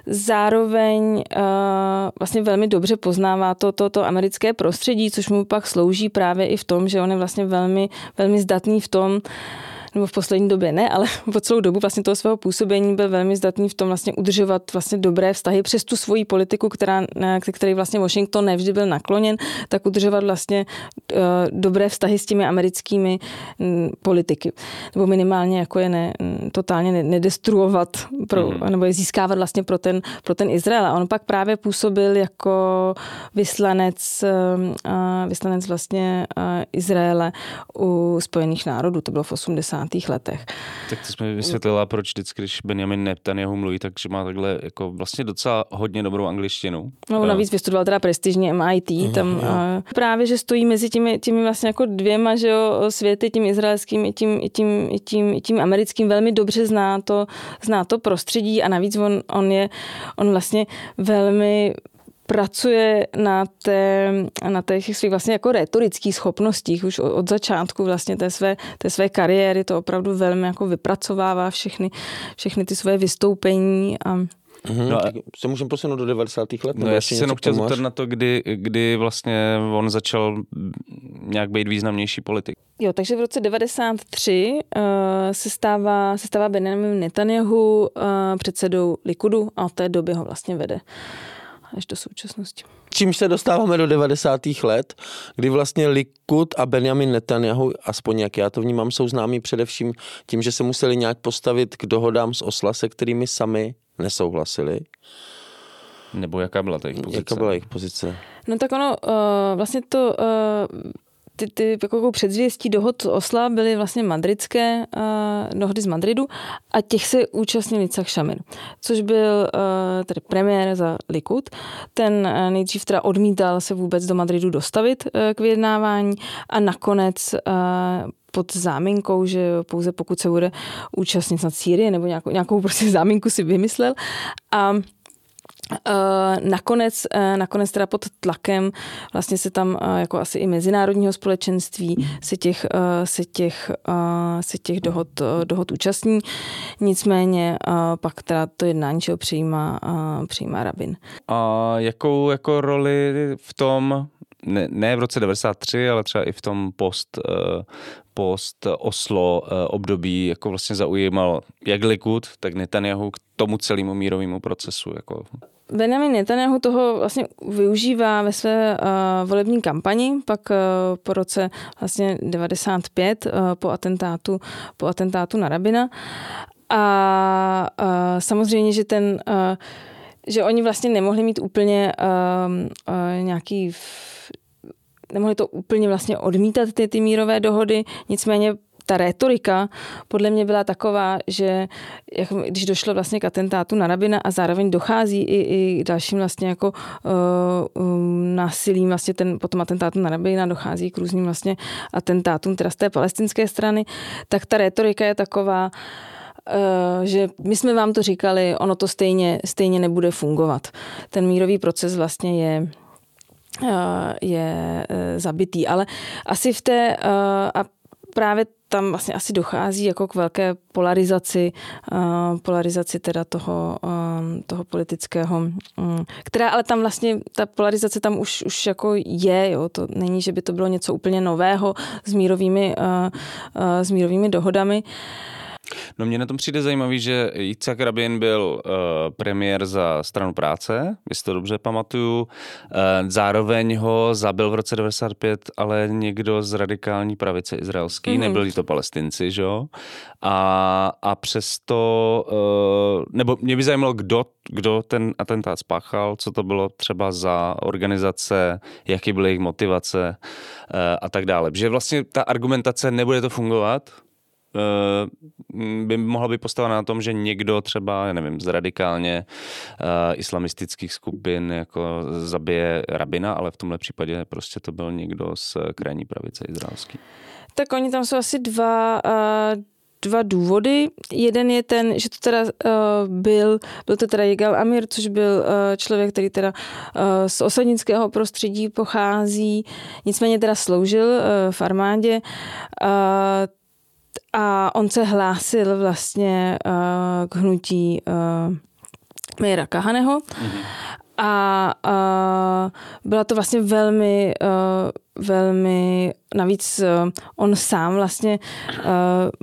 Zároveň uh, vlastně velmi dobře poznává to, to, to americké prostředí, což mu pak slouží právě i v tom, že on je vlastně velmi, velmi zdatný v tom, uh, nebo v poslední době ne, ale po celou dobu vlastně toho svého působení byl velmi zdatný v tom vlastně udržovat vlastně dobré vztahy přes tu svoji politiku, která, který vlastně Washington nevždy byl nakloněn, tak udržovat vlastně uh, dobré vztahy s těmi americkými um, politiky. Nebo minimálně jako je ne, totálně nedestruovat pro, mm. nebo je získávat vlastně pro ten, pro ten Izrael. A on pak právě působil jako vyslanec, uh, vyslanec vlastně uh, Izraele u Spojených národů. To bylo v 80 letech. Tak to jsme vysvětlila, proč vždycky, když Benjamin Netanyahu mluví, takže má takhle jako vlastně docela hodně dobrou angličtinu. No, navíc vystudoval teda prestižně MIT, mm, tam a právě, že stojí mezi těmi, těmi vlastně jako dvěma, že jo, světy, tím izraelským i tím, i tím, i tím, i tím americkým, velmi dobře zná to, zná to prostředí a navíc on, on je, on vlastně velmi pracuje na, té, na těch svých vlastně jako retorických schopnostích už od začátku vlastně té své, té své kariéry, to opravdu velmi jako vypracovává všechny, všechny ty své vystoupení a Mm-hmm. No a se můžeme posunout do 90. let? No já jsem se jenom chtěl zeptat na to, kdy, kdy vlastně on začal nějak být významnější politik. Jo, takže v roce 93 uh, se, stává, se stává Benjamin Netanyahu uh, předsedou Likudu a od té doby ho vlastně vede až do současnosti. Čímž se dostáváme do 90. let, kdy vlastně Likud a Benjamin Netanyahu, aspoň jak já to vnímám, jsou známí především tím, že se museli nějak postavit k dohodám z Osla, se kterými sami nesouhlasili. Nebo jaká byla ta jejich pozice? Jaká byla jejich pozice? No tak ono, uh, vlastně to uh, ty, ty jako předzvěstí dohod Osla byly vlastně madridské uh, dohody z Madridu a těch se účastnil Yitzhak Shamir, což byl uh, tedy premiér za Likud. Ten uh, nejdřív teda odmítal se vůbec do Madridu dostavit uh, k vyjednávání a nakonec uh, pod záminkou, že pouze pokud se bude účastnit na Sýrii nebo nějakou, nějakou prostě záminku si vymyslel. A nakonec, uh, nakonec teda pod tlakem vlastně se tam uh, jako asi i mezinárodního společenství se těch, se těch, se těch dohod, dohod účastní. Nicméně pak teda to jednání, čeho přijímá, přijímá rabin. A jakou jako roli v tom ne, ne v roce 93, ale třeba i v tom post, post Oslo období jako vlastně zaujímal jak Likud, tak Netanyahu k tomu celému mírovému procesu. Jako. Benjamin Netanyahu toho vlastně využívá ve své uh, volební kampani, pak uh, po roce vlastně 95 uh, po atentátu, po atentátu na Rabina. A uh, samozřejmě, že ten uh, že oni vlastně nemohli mít úplně uh, uh, nějaký nemohli to úplně vlastně odmítat ty, ty mírové dohody, nicméně ta rétorika podle mě byla taková, že jak, když došlo vlastně k atentátu na Rabina a zároveň dochází i, i dalším vlastně jako uh, um, násilím vlastně ten, po tom atentátu na Rabina dochází k různým vlastně atentátům teda z té palestinské strany, tak ta rétorika je taková, Uh, že my jsme vám to říkali, ono to stejně, stejně nebude fungovat. Ten mírový proces vlastně je je zabitý, ale asi v té, a právě tam vlastně asi dochází jako k velké polarizaci, uh, polarizaci teda toho, um, toho politického, um, která ale tam vlastně, ta polarizace tam už, už jako je, jo, to není, že by to bylo něco úplně nového s mírovými, uh, s mírovými dohodami. No mě na tom přijde zajímavý, že Yitzhak Rabin byl uh, premiér za stranu práce, jestli to dobře pamatuju. Uh, zároveň ho zabil v roce 95, ale někdo z radikální pravice izraelský, mm-hmm. nebyli to palestinci, že jo? A, a přesto, uh, nebo mě by zajímalo, kdo, kdo ten atentát spáchal, co to bylo třeba za organizace, jaký byly jejich motivace uh, a tak dále. Že vlastně ta argumentace nebude to fungovat, by mohla být postavena na tom, že někdo třeba, já nevím, z radikálně uh, islamistických skupin jako zabije rabina, ale v tomhle případě prostě to byl někdo z krajní pravice izraelský. Tak oni tam jsou asi dva, uh, dva důvody. Jeden je ten, že to teda uh, byl, byl to teda Jigal Amir, což byl uh, člověk, který teda uh, z osadnického prostředí pochází, nicméně teda sloužil uh, v armádě. Uh, a on se hlásil vlastně uh, k hnutí uh, Meira Kahaneho. Mm-hmm. A, a byla to vlastně velmi, uh, velmi, navíc uh, on sám vlastně, uh,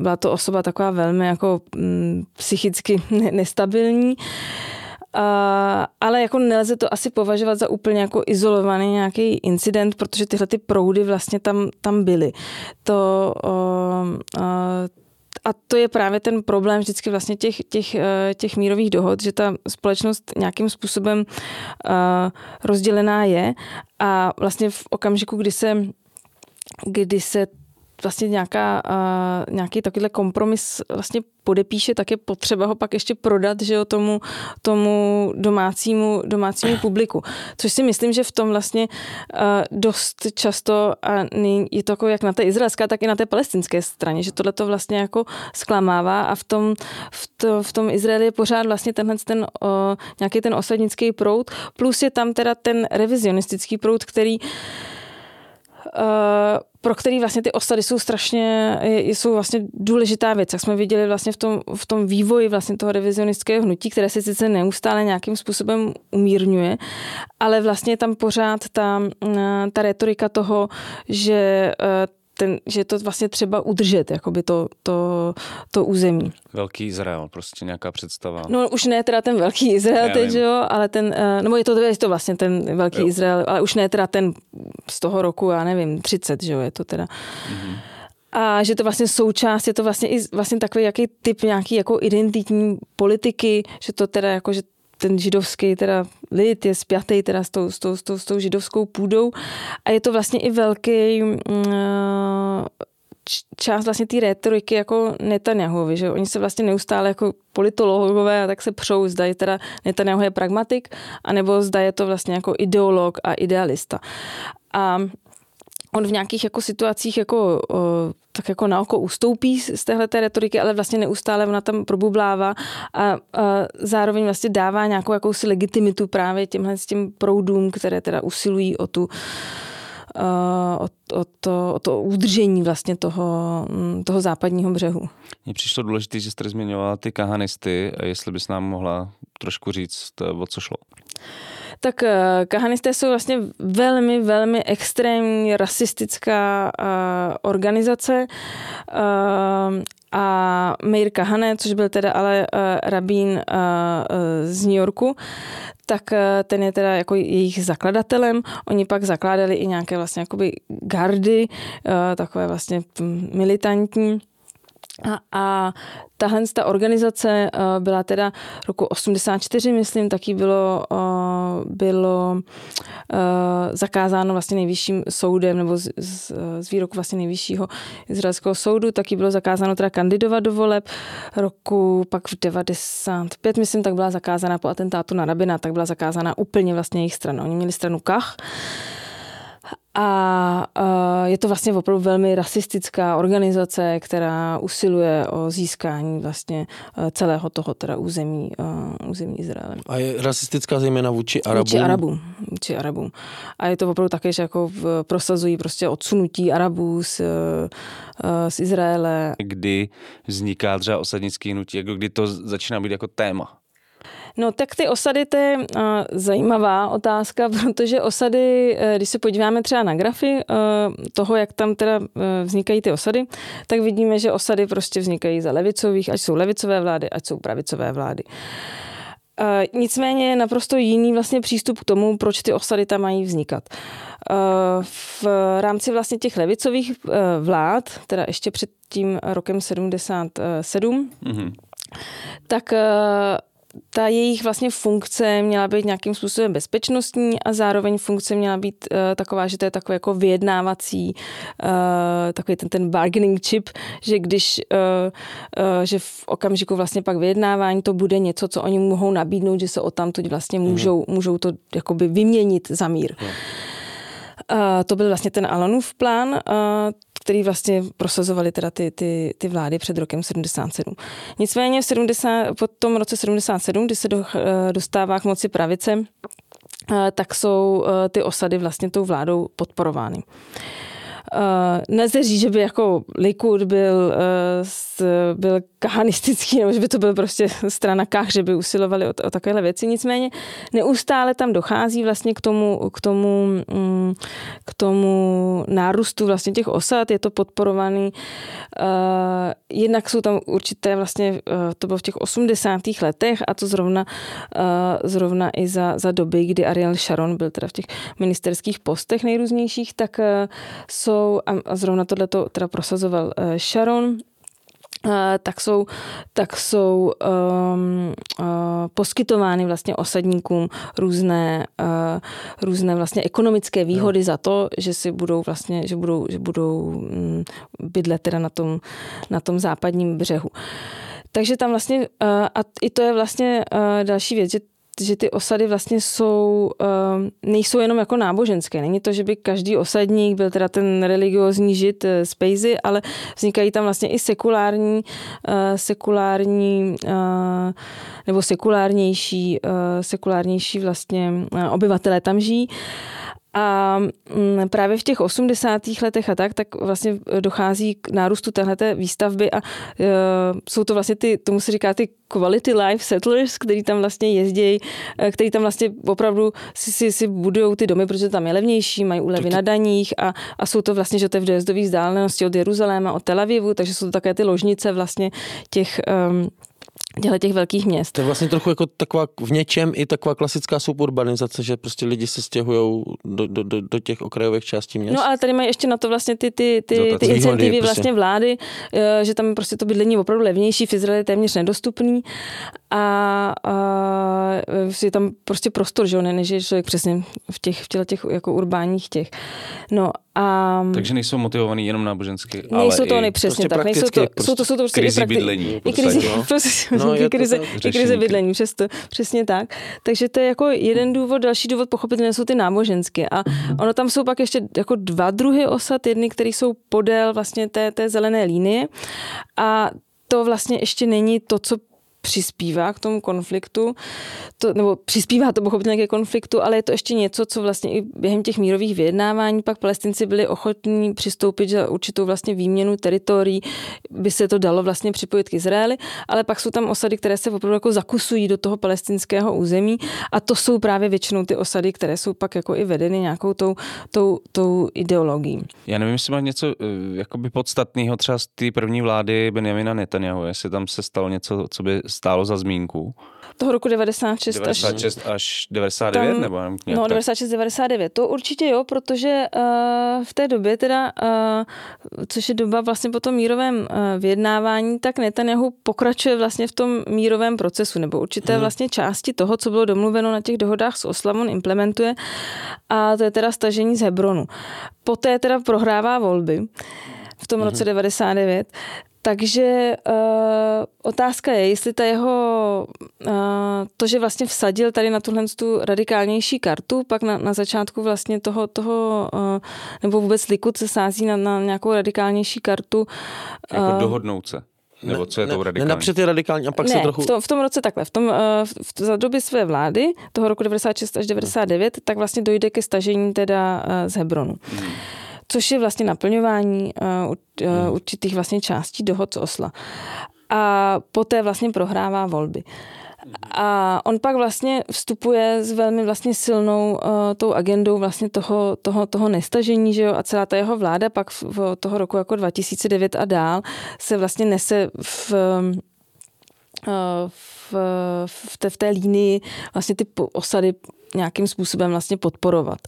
byla to osoba taková velmi jako um, psychicky nestabilní. Uh, ale jako nelze to asi považovat za úplně jako izolovaný nějaký incident, protože tyhle ty proudy vlastně tam, tam byly. To, uh, a to je právě ten problém vždycky vlastně těch, těch, eh, těch mírových dohod, že ta společnost nějakým způsobem uh, rozdělená je a vlastně v okamžiku, kdy se kdy se vlastně nějaká, uh, nějaký takovýhle kompromis vlastně podepíše, tak je potřeba ho pak ještě prodat že jo, tomu, tomu domácímu, domácímu publiku. Což si myslím, že v tom vlastně uh, dost často a je to jako jak na té izraelské, tak i na té palestinské straně, že tohle to vlastně jako zklamává a v tom, v, to, v tom Izraeli je pořád vlastně tenhle ten uh, nějaký ten osadnický proud, plus je tam teda ten revizionistický proud, který uh, pro který vlastně ty osady jsou strašně, jsou vlastně důležitá věc, jak jsme viděli vlastně v tom, v tom vývoji vlastně toho revizionistického hnutí, které se sice neustále nějakým způsobem umírňuje, ale vlastně tam pořád ta, ta retorika toho, že eh, ten, že to vlastně třeba udržet, jakoby to, to, to území. Velký Izrael, prostě nějaká představa. No už ne teda ten velký Izrael Já teď, že jo, ale ten, no je to, je to vlastně ten velký jo. Izrael, ale už ne teda ten z toho roku, já nevím, 30, že jo, je to teda. Mm-hmm. A že to vlastně součást, je to vlastně i vlastně takový jaký typ nějaký jako identitní politiky, že to teda jako, že ten židovský teda lid je spjatý teda s tou, s, tou, s, tou, s tou židovskou půdou a je to vlastně i velký mm, část vlastně té retoriky jako Netanyahuovi, že oni se vlastně neustále jako politologové a tak se přou, zda je teda Netanyahu je pragmatik, anebo zda je to vlastně jako ideolog a idealista. A on v nějakých jako situacích jako, o, tak jako na oko ustoupí z téhle té retoriky, ale vlastně neustále ona tam probublává a, a zároveň vlastně dává nějakou jakousi legitimitu právě těmhle s tím proudům, které teda usilují o tu o, o, to, o to udržení vlastně toho, toho západního břehu. Mně přišlo důležité, že jste zmiňovala ty kahanisty, jestli bys nám mohla trošku říct, o co šlo tak eh, kahanisté jsou vlastně velmi, velmi extrémní rasistická uh, organizace uh, a Meir Kahane, což byl teda ale rabín z New Yorku, tak ten je teda jako jejich zakladatelem. Oni pak zakládali i nějaké vlastně jakoby gardy, takové vlastně militantní a, a tahle ta organizace uh, byla teda roku 84, myslím, taky bylo, uh, bylo uh, zakázáno vlastně nejvyšším soudem, nebo z, z, z výroku vlastně nejvyššího izraelského soudu, taky bylo zakázáno teda kandidovat do voleb. Roku pak v 95, myslím, tak byla zakázána po atentátu na rabina, tak byla zakázána úplně vlastně jejich strana. Oni měli stranu Kach, a je to vlastně opravdu velmi rasistická organizace, která usiluje o získání vlastně e, celého toho teda území, e, území Izraele. A je rasistická zejména vůči Arabům? Vůči Arabům. Vůči Arabům. A je to opravdu také, že jako prosazují prostě odsunutí Arabů z, e, z Izraele. Kdy vzniká třeba osadnický hnutí, jako kdy to začíná být jako téma? No tak ty osady, to je uh, zajímavá otázka, protože osady, uh, když se podíváme třeba na grafy uh, toho, jak tam teda uh, vznikají ty osady, tak vidíme, že osady prostě vznikají za levicových, ať jsou levicové vlády, ať jsou pravicové vlády. Uh, nicméně je naprosto jiný vlastně přístup k tomu, proč ty osady tam mají vznikat. Uh, v rámci vlastně těch levicových uh, vlád, teda ještě před tím rokem 77, mm-hmm. tak ta jejich vlastně funkce měla být nějakým způsobem bezpečnostní a zároveň funkce měla být uh, taková, že to je takový jako vyjednávací, uh, takový ten, ten bargaining chip, že když, uh, uh, že v okamžiku vlastně pak vyjednávání to bude něco, co oni mohou nabídnout, že se o tamtud vlastně mhm. můžou, mm. můžou to jakoby vyměnit za mír. Mm. Uh, to byl vlastně ten Alonův plán, uh, který vlastně prosazovali teda ty, ty, ty vlády před rokem 77. Nicméně v 70, po tom roce 77, kdy se do, dostává k moci pravice, tak jsou ty osady vlastně tou vládou podporovány. Uh, nelze říct, že by jako Likud byl, uh, byl kahanistický, nebo že by to byl prostě strana kach, že by usilovali o, o takovéhle věci. Nicméně neustále tam dochází vlastně k tomu, k tomu, mm, k tomu nárůstu vlastně těch osad. Je to podporovaný. Uh, jednak jsou tam určité vlastně, uh, to bylo v těch 80. letech a to zrovna, uh, zrovna i za, za doby, kdy Ariel Sharon byl teda v těch ministerských postech nejrůznějších, tak uh, jsou jsou, a zrovna tohle to teda prosazoval eh, Sharon, eh, tak jsou, tak jsou um, uh, poskytovány vlastně osadníkům různé, uh, různé vlastně ekonomické výhody no. za to, že si budou vlastně, že budou, že budou um, bydlet teda na tom, na tom západním břehu. Takže tam vlastně, uh, a i to je vlastně uh, další věc, že že ty osady vlastně jsou, ehm, nejsou jenom jako náboženské. Není to, že by každý osadník byl teda ten religiozní žid eh, z Pejzy, ale vznikají tam vlastně i sekulární, eh, sekulární eh, nebo sekulárnější, sekulárnější vlastně obyvatelé tam žijí. A mm, právě v těch 80. letech a tak, tak vlastně dochází k nárůstu téhleté výstavby a uh, jsou to vlastně ty, tomu se říká ty quality life settlers, který tam vlastně jezdí, e, který tam vlastně opravdu si, si, si budují ty domy, protože tam je levnější, mají úlevy na daních a, a jsou to vlastně, že to je v dojezdové vzdálenosti od Jeruzaléma, od Tel Avivu, takže jsou to také ty ložnice vlastně těch um, těchto těch velkých měst. To je vlastně trochu jako taková v něčem i taková klasická suburbanizace, že prostě lidi se stěhují do, do, do, do těch okrajových částí měst. No ale tady mají ještě na to vlastně ty, ty, ty, ty incentivy prostě. vlastně vlády, eh, že tam prostě to bydlení je opravdu levnější, v Izraeli je téměř nedostupný a, a je tam prostě prostor, že jo, než je člověk přesně v těch, v těch, těch jako urbánních těch. No a... Takže nejsou motivovaný jenom nábožensky, Nejsou to ale přesně prostě tak. Nejsou to, prostě jsou to, jsou to prostě krizi i prakti- bydlení. I krizi, no. prostě, no, i krize, i krize bydlení, přesto, přesně tak. Takže to je jako jeden důvod, další důvod pochopitelně jsou ty náboženské. A ono tam jsou pak ještě jako dva druhy osad, jedny, které jsou podél vlastně té, té zelené linie a to vlastně ještě není to, co přispívá k tomu konfliktu, to, nebo přispívá to pochopitelně ke konfliktu, ale je to ještě něco, co vlastně i během těch mírových vyjednávání pak palestinci byli ochotní přistoupit za určitou vlastně výměnu teritorií, by se to dalo vlastně připojit k Izraeli, ale pak jsou tam osady, které se opravdu jako zakusují do toho palestinského území. A to jsou právě většinou ty osady, které jsou pak jako i vedeny nějakou tou, tou, tou ideologií. Já nevím, jestli má něco eh, jakoby podstatného třeba z té první vlády Benjamina Netanyahu, jestli tam se stalo něco, co by stálo za zmínku. Toho roku 96, 96 až, až 99? Tam, nebo no, 96, 99. To určitě jo, protože uh, v té době teda, uh, což je doba vlastně po tom mírovém uh, vyjednávání, tak Netanyahu pokračuje vlastně v tom mírovém procesu, nebo určité hmm. vlastně části toho, co bylo domluveno na těch dohodách s Oslamon, implementuje a to je teda stažení z Hebronu. Poté teda prohrává volby v tom roce 99. Takže uh, otázka je, jestli ta jeho, uh, to, že vlastně vsadil tady na tuhle tu radikálnější kartu, pak na, na začátku vlastně toho, toho uh, nebo vůbec Likud se sází na, na nějakou radikálnější kartu. Jako uh, dohodnout se. Nebo co je ne, to radikální? Napřed je radikální a pak ne, se trochu... V tom, v tom roce takhle. V tom, uh, v, za doby své vlády, toho roku 96 až 99, tak vlastně dojde ke stažení teda z Hebronu. Hmm což je vlastně naplňování uh, určitých vlastně částí dohod z Osla. A poté vlastně prohrává volby. A on pak vlastně vstupuje s velmi vlastně silnou uh, tou agendou vlastně toho, toho, toho nestažení, že jo, a celá ta jeho vláda pak v, v toho roku jako 2009 a dál se vlastně nese v, v, v, té, v té línii vlastně ty osady nějakým způsobem vlastně podporovat.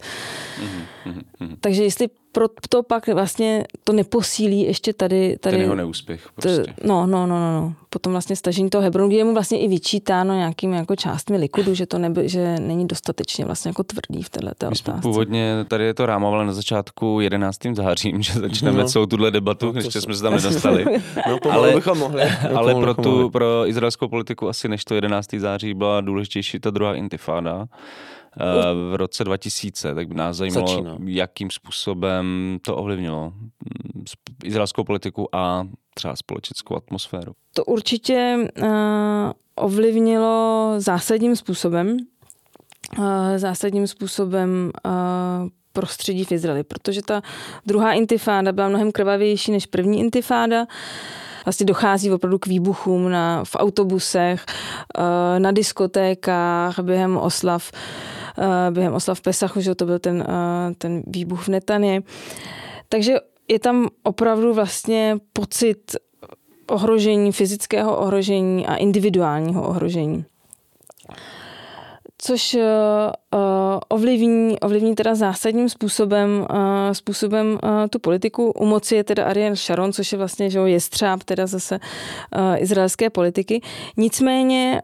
Mm-hmm. Takže jestli proto pak vlastně to neposílí ještě tady... tady Ten jeho neúspěch prostě. T, no, no, no, no, no. Potom vlastně stažení toho Hebronu, je mu vlastně i vyčítáno nějakými jako částmi Likudu, že to neby, že není dostatečně vlastně jako tvrdý v této otázce. Původně tady je to rámovalo na začátku 11. zářím, že začneme no. celou tuhle debatu, no, ještě jsme se tam nedostali. no, ale, bychom mohli. ale pro, tu, pro izraelskou politiku asi než to 11. září byla důležitější ta druhá intifáda v roce 2000, tak by nás zajímalo, Začíná. jakým způsobem to ovlivnilo mm, izraelskou politiku a třeba společenskou atmosféru. To určitě uh, ovlivnilo zásadním způsobem, uh, zásadním způsobem uh, prostředí v Izraeli, protože ta druhá intifáda byla mnohem krvavější než první intifáda. Vlastně dochází opravdu k výbuchům na, v autobusech, na diskotékách během oslav, uh, během oslav Pesachu, že to byl ten, uh, ten výbuch v Netaně. Takže je tam opravdu vlastně pocit ohrožení, fyzického ohrožení a individuálního ohrožení. Což uh, ovlivní, ovlivní teda zásadním způsobem, způsobem tu politiku. U moci je teda Ariel Sharon, což je vlastně že jo, jestřáb teda zase izraelské politiky. Nicméně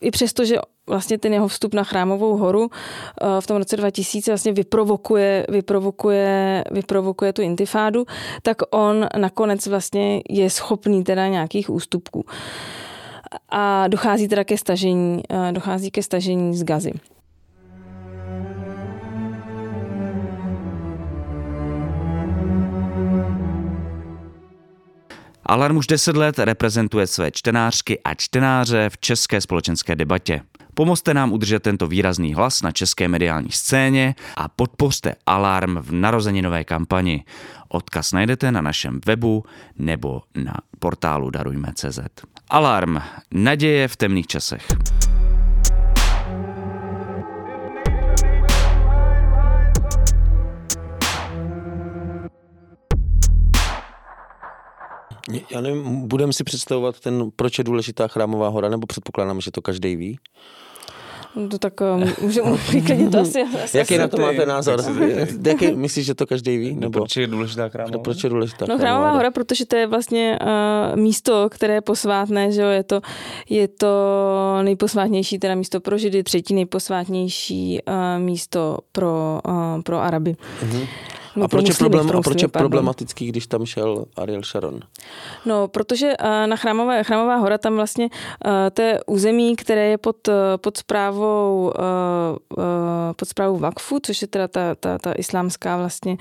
i přesto, že vlastně ten jeho vstup na Chrámovou horu v tom roce 2000 vlastně vyprovokuje, vyprovokuje, vyprovokuje tu intifádu, tak on nakonec vlastně je schopný teda nějakých ústupků. A dochází teda ke stažení, dochází ke stažení z gazy. Alarm už 10 let reprezentuje své čtenářky a čtenáře v české společenské debatě. Pomozte nám udržet tento výrazný hlas na české mediální scéně a podpořte Alarm v narozeninové kampani. Odkaz najdete na našem webu nebo na portálu darujme.cz. Alarm. Naděje v temných časech. Já nevím, budeme si představovat ten, proč je důležitá chrámová hora, nebo předpokládám, že to každý ví? No to tak um, můžeme klidně to asi, asi Jaký na to máte názor? Jaký, myslíš, že to každý ví? Nebo proč je důležitá chrámová no, proč je důležitá No chrámová hora, protože to je vlastně uh, místo, které je posvátné, že jo, je to, je to nejposvátnější teda místo pro židy, třetí nejposvátnější uh, místo pro, uh, pro Araby. Uh-huh. A proč, je, problém, a proč je problematický, když tam šel Ariel Sharon? No, protože na chrámové, chrámová hora tam vlastně to je území, které je pod, pod správou pod správou Vakfu, což je teda ta, ta, ta islámská vlastně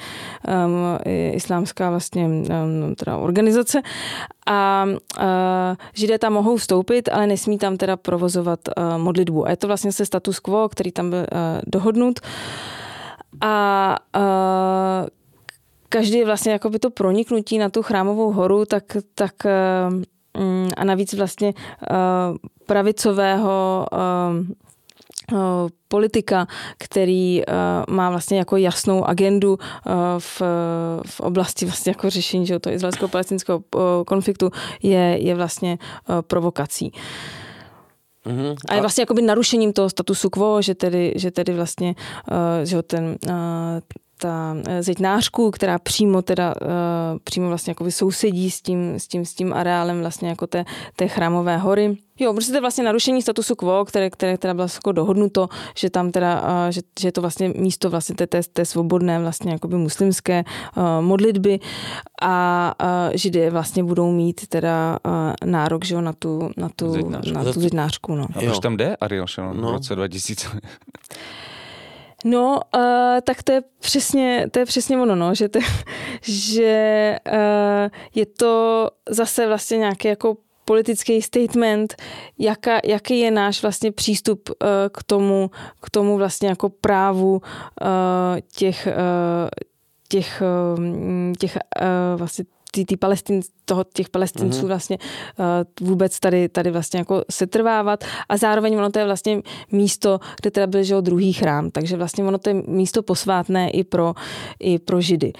um, islámská vlastně um, teda organizace a uh, židé tam mohou vstoupit, ale nesmí tam teda provozovat uh, modlitbu. A je to vlastně se status quo, který tam byl uh, dohodnut. A uh, každý vlastně jakoby to proniknutí na tu chrámovou horu, tak, tak uh, a navíc vlastně uh, pravicového uh, politika, který uh, má vlastně jako jasnou agendu uh, v, v oblasti vlastně jako řešení že to izraelsko-palestinského uh, konfliktu je, je vlastně provokací. Mm-hmm. A je vlastně jakoby narušením toho statusu quo, že tedy, že tedy vlastně, uh, že ten, uh, ta zeďnářku, která přímo teda, uh, přímo vlastně jako sousedí s tím, s tím, s tím areálem vlastně jako té, té chrámové hory. Jo, prostě to je vlastně narušení statusu quo, které, které teda bylo jako dohodnuto, že tam teda, uh, že, že je to vlastně místo vlastně té, té, té svobodné vlastně jakoby muslimské modlitby a židé vlastně budou mít teda nárok, že jo, na tu, na tu, zeďnářku. na tu zeďnářku, no. A proč tam jde Ariel Sharon no. v roce 2000? No, uh, tak to je přesně, to je přesně ono, no, že, to, že uh, je to zase vlastně nějaký jako politický statement, jaka, jaký je náš vlastně přístup uh, k tomu, k tomu vlastně jako právu uh, těch, uh, těch, těch vlastně ty, ty palestin, toho, těch palestinců mm-hmm. vlastně uh, vůbec tady, tady vlastně jako setrvávat a zároveň ono to je vlastně místo, kde teda byl že druhý chrám, takže vlastně ono to je místo posvátné i pro, i pro židy.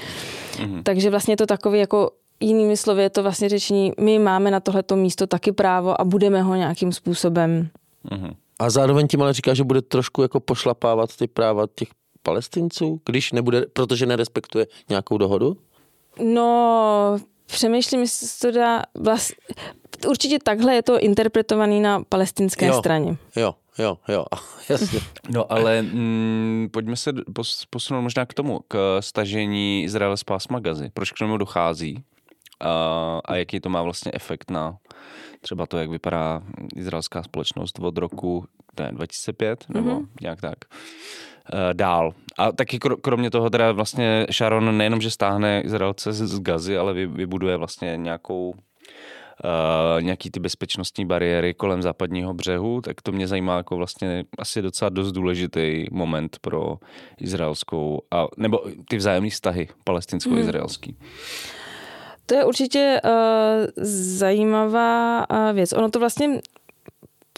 Mm-hmm. Takže vlastně je to takový jako jinými slovy je to vlastně řečení, my máme na tohleto místo taky právo a budeme ho nějakým způsobem. Mm-hmm. A zároveň tím ale říká, že bude trošku jako pošlapávat ty práva těch palestinců, když nebude, protože nerespektuje nějakou dohodu? No, přemýšlím, jestli to dá vlast... Určitě takhle je to interpretovaný na palestinské jo, straně. Jo, jo, jo, jasně. No ale mm, pojďme se posunout možná k tomu, k stažení Izraele z pásma Gazy. Proč k tomu dochází? A, a jaký to má vlastně efekt na třeba to, jak vypadá izraelská společnost od roku ne, 2005, nebo mm-hmm. nějak tak, dál. A taky kromě toho teda vlastně Sharon nejenom, že stáhne Izraelce z, z Gazy, ale vybuduje vlastně nějakou Uh, nějaký ty bezpečnostní bariéry kolem západního břehu, tak to mě zajímá jako vlastně asi docela dost důležitý moment pro izraelskou, a, nebo ty vzájemné vztahy palestinsko-izraelský. Hmm. To je určitě uh, zajímavá uh, věc. Ono to vlastně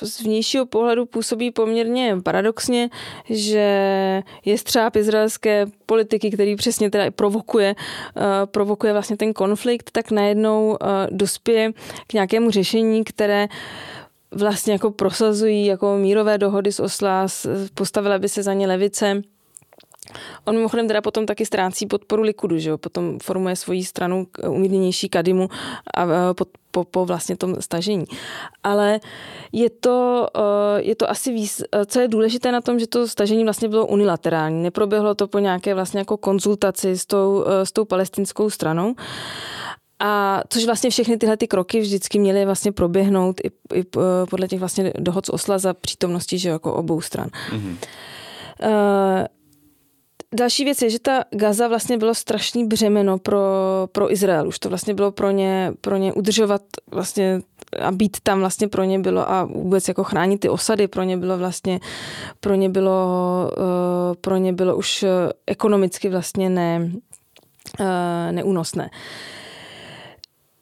z vnějšího pohledu působí poměrně paradoxně, že je střáp izraelské politiky, který přesně teda provokuje, uh, provokuje vlastně ten konflikt, tak najednou uh, dospěje k nějakému řešení, které vlastně jako prosazují jako mírové dohody z Osla, postavila by se za ně levice, On mimochodem teda potom taky ztrácí podporu Likudu, že jo? Potom formuje svoji stranu umírněnější Kadimu a po, po, po vlastně tom stažení. Ale je to, eh, je to asi víc, eh, co je důležité na tom, že to stažení vlastně bylo unilaterální. Neproběhlo to po nějaké vlastně jako konzultaci s tou, eh, s tou palestinskou stranou. A což vlastně všechny tyhle ty kroky vždycky měly vlastně proběhnout i, i podle těch vlastně dohod z Osla za přítomnosti že jako obou stran. Mm-hmm. Uh, Další věc je, že ta Gaza vlastně bylo strašný břemeno pro, pro Izrael. Už to vlastně bylo pro ně, pro ně udržovat vlastně a být tam vlastně pro ně bylo a vůbec jako chránit ty osady pro ně bylo vlastně pro ně bylo, uh, pro ně bylo už ekonomicky vlastně ne, uh, neúnosné.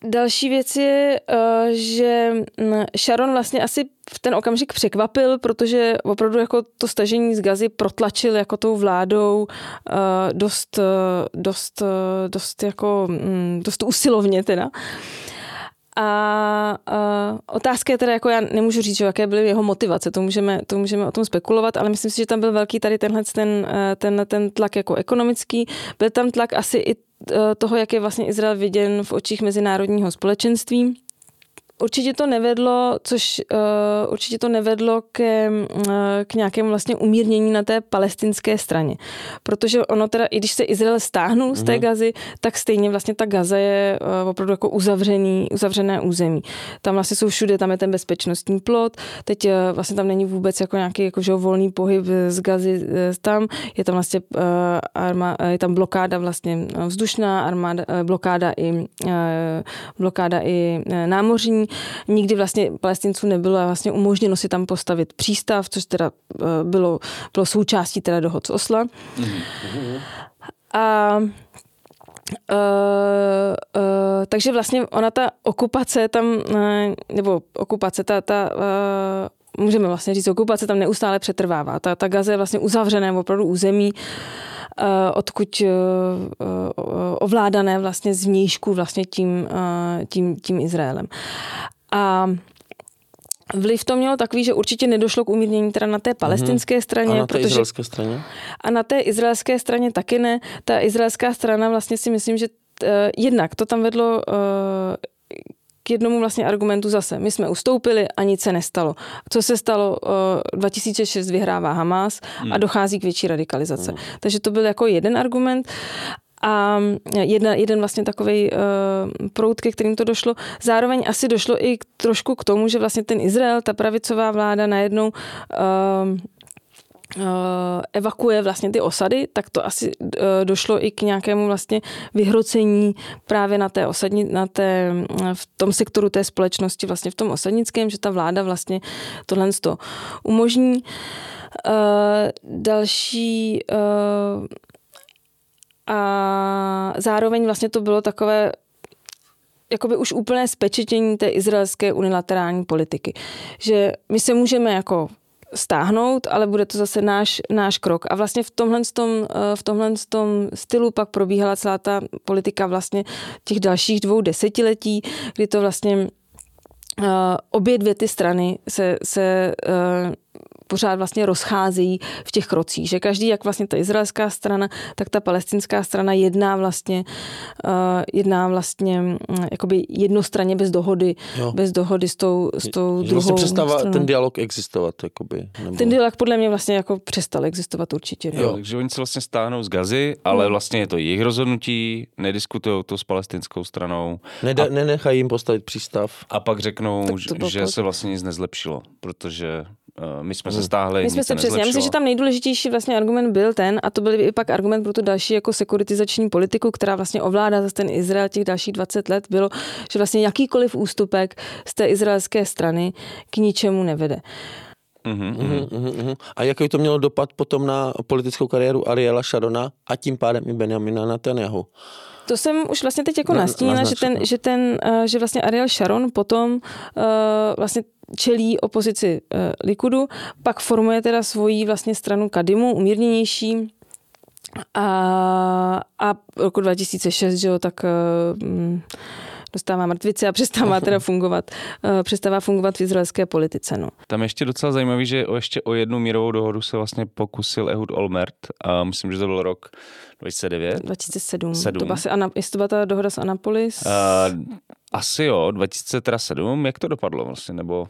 Další věc je, uh, že mm, Sharon vlastně asi v ten okamžik překvapil, protože opravdu jako to stažení z Gazy protlačil jako tou vládou uh, dost, uh, dost, dost jako, um, dost usilovně teda. A uh, otázka je teda, jako já nemůžu říct, že jaké byly jeho motivace, to můžeme, to můžeme o tom spekulovat, ale myslím si, že tam byl velký tady tenhle ten, ten, ten tlak jako ekonomický. Byl tam tlak asi i toho, jak je vlastně Izrael viděn v očích mezinárodního společenství Určitě to nevedlo, což uh, určitě to nevedlo ke, uh, k nějakému vlastně umírnění na té palestinské straně. Protože ono teda, i když se Izrael stáhnul z té mm. Gazy, tak stejně vlastně ta Gaza je uh, opravdu jako uzavřený, uzavřené území. Tam vlastně jsou všude, tam je ten bezpečnostní plot, teď uh, vlastně tam není vůbec jako nějaký jako, že, volný pohyb z Gazy uh, tam, je tam vlastně uh, arma, uh, je tam blokáda vlastně vzdušná, armáda, uh, blokáda i, uh, blokáda i uh, námořní, Nikdy vlastně palestinců nebylo vlastně umožněno si tam postavit přístav, což teda eh, bylo, bylo součástí teda dohod z Osla. Mm-hmm. A Uh, uh, takže vlastně ona ta okupace tam, uh, nebo okupace, ta, ta uh, můžeme vlastně říct, okupace tam neustále přetrvává. Ta, ta Gaza je vlastně uzavřené opravdu území, Eh, odkud eh, ovládané vlastně zvnějšku vlastně tím, eh, tím, tím Izraelem. A Vliv to mělo takový, že určitě nedošlo k umírnění teda na té palestinské straně. A na té protože, izraelské straně? A na té izraelské straně taky ne. Ta izraelská strana vlastně si myslím, že uh, jednak to tam vedlo k jednomu vlastně argumentu zase. My jsme ustoupili a nic se nestalo. Co se stalo? 2006 vyhrává Hamas a hmm. dochází k větší radikalizace. Hmm. Takže to byl jako jeden argument. A jedna, jeden vlastně takový uh, proud, ke kterým to došlo. Zároveň asi došlo i k, trošku k tomu, že vlastně ten Izrael, ta pravicová vláda najednou uh, Eh, evakuje vlastně ty osady, tak to asi eh, došlo i k nějakému vlastně vyhrocení právě na té osadní, na té, v tom sektoru té společnosti, vlastně v tom osadnickém, že ta vláda vlastně tohle to umožní. Další a zároveň vlastně to bylo takové jakoby už úplné spečetění té izraelské unilaterální politiky. Že my se můžeme jako stáhnout, ale bude to zase náš, náš krok. A vlastně v tomhle, tom, eh, v tomhle tom stylu pak probíhala celá ta politika vlastně těch dalších dvou desetiletí, kdy to vlastně uh, obě dvě ty strany se, se uh, pořád vlastně rozcházejí v těch krocích, že každý, jak vlastně ta izraelská strana, tak ta palestinská strana jedná vlastně, uh, jedná vlastně um, jakoby jednostranně bez dohody, jo. bez dohody s tou, s tou že druhou vlastně přestává stranou. ten dialog existovat, jakoby. Nebo... Ten dialog podle mě vlastně jako přestal existovat určitě. Jo, takže oni se vlastně stáhnou z Gazy, ale hmm. vlastně je to jejich rozhodnutí, nediskutují to s palestinskou stranou. Neda, a... Nenechají jim postavit přístav. A pak řeknou, to, to že se vlastně nic nezlepšilo, protože uh, my jsme se stáhli, My jsme se přesně, já myslím, že tam nejdůležitější vlastně argument byl ten, a to byl i pak argument pro tu další jako sekuritizační politiku, která vlastně ovládá zase ten Izrael těch dalších 20 let, bylo, že vlastně jakýkoliv ústupek z té izraelské strany k ničemu nevede. Uh-huh, uh-huh, uh-huh. A jaký to mělo dopad potom na politickou kariéru Ariela Sharona a tím pádem i Benjamina Netanyahu? To jsem už vlastně teď jako nastínila, že ten, že ten, uh, že vlastně Ariel Sharon potom uh, vlastně čelí opozici uh, Likudu, pak formuje teda svoji vlastně stranu Kadimu, umírněnější, a, a roku 2006, že jo, tak uh, dostává mrtvici a přestává teda fungovat, uh, přestává fungovat v izraelské politice. No. Tam ještě docela zajímavý, že o, ještě o jednu mírovou dohodu se vlastně pokusil Ehud Olmert a myslím, že to byl rok 2009. 2007. 7. To byla jestli to byla ta dohoda s Anapolis? Uh, asi jo, 2007. Jak to dopadlo vlastně? Nebo...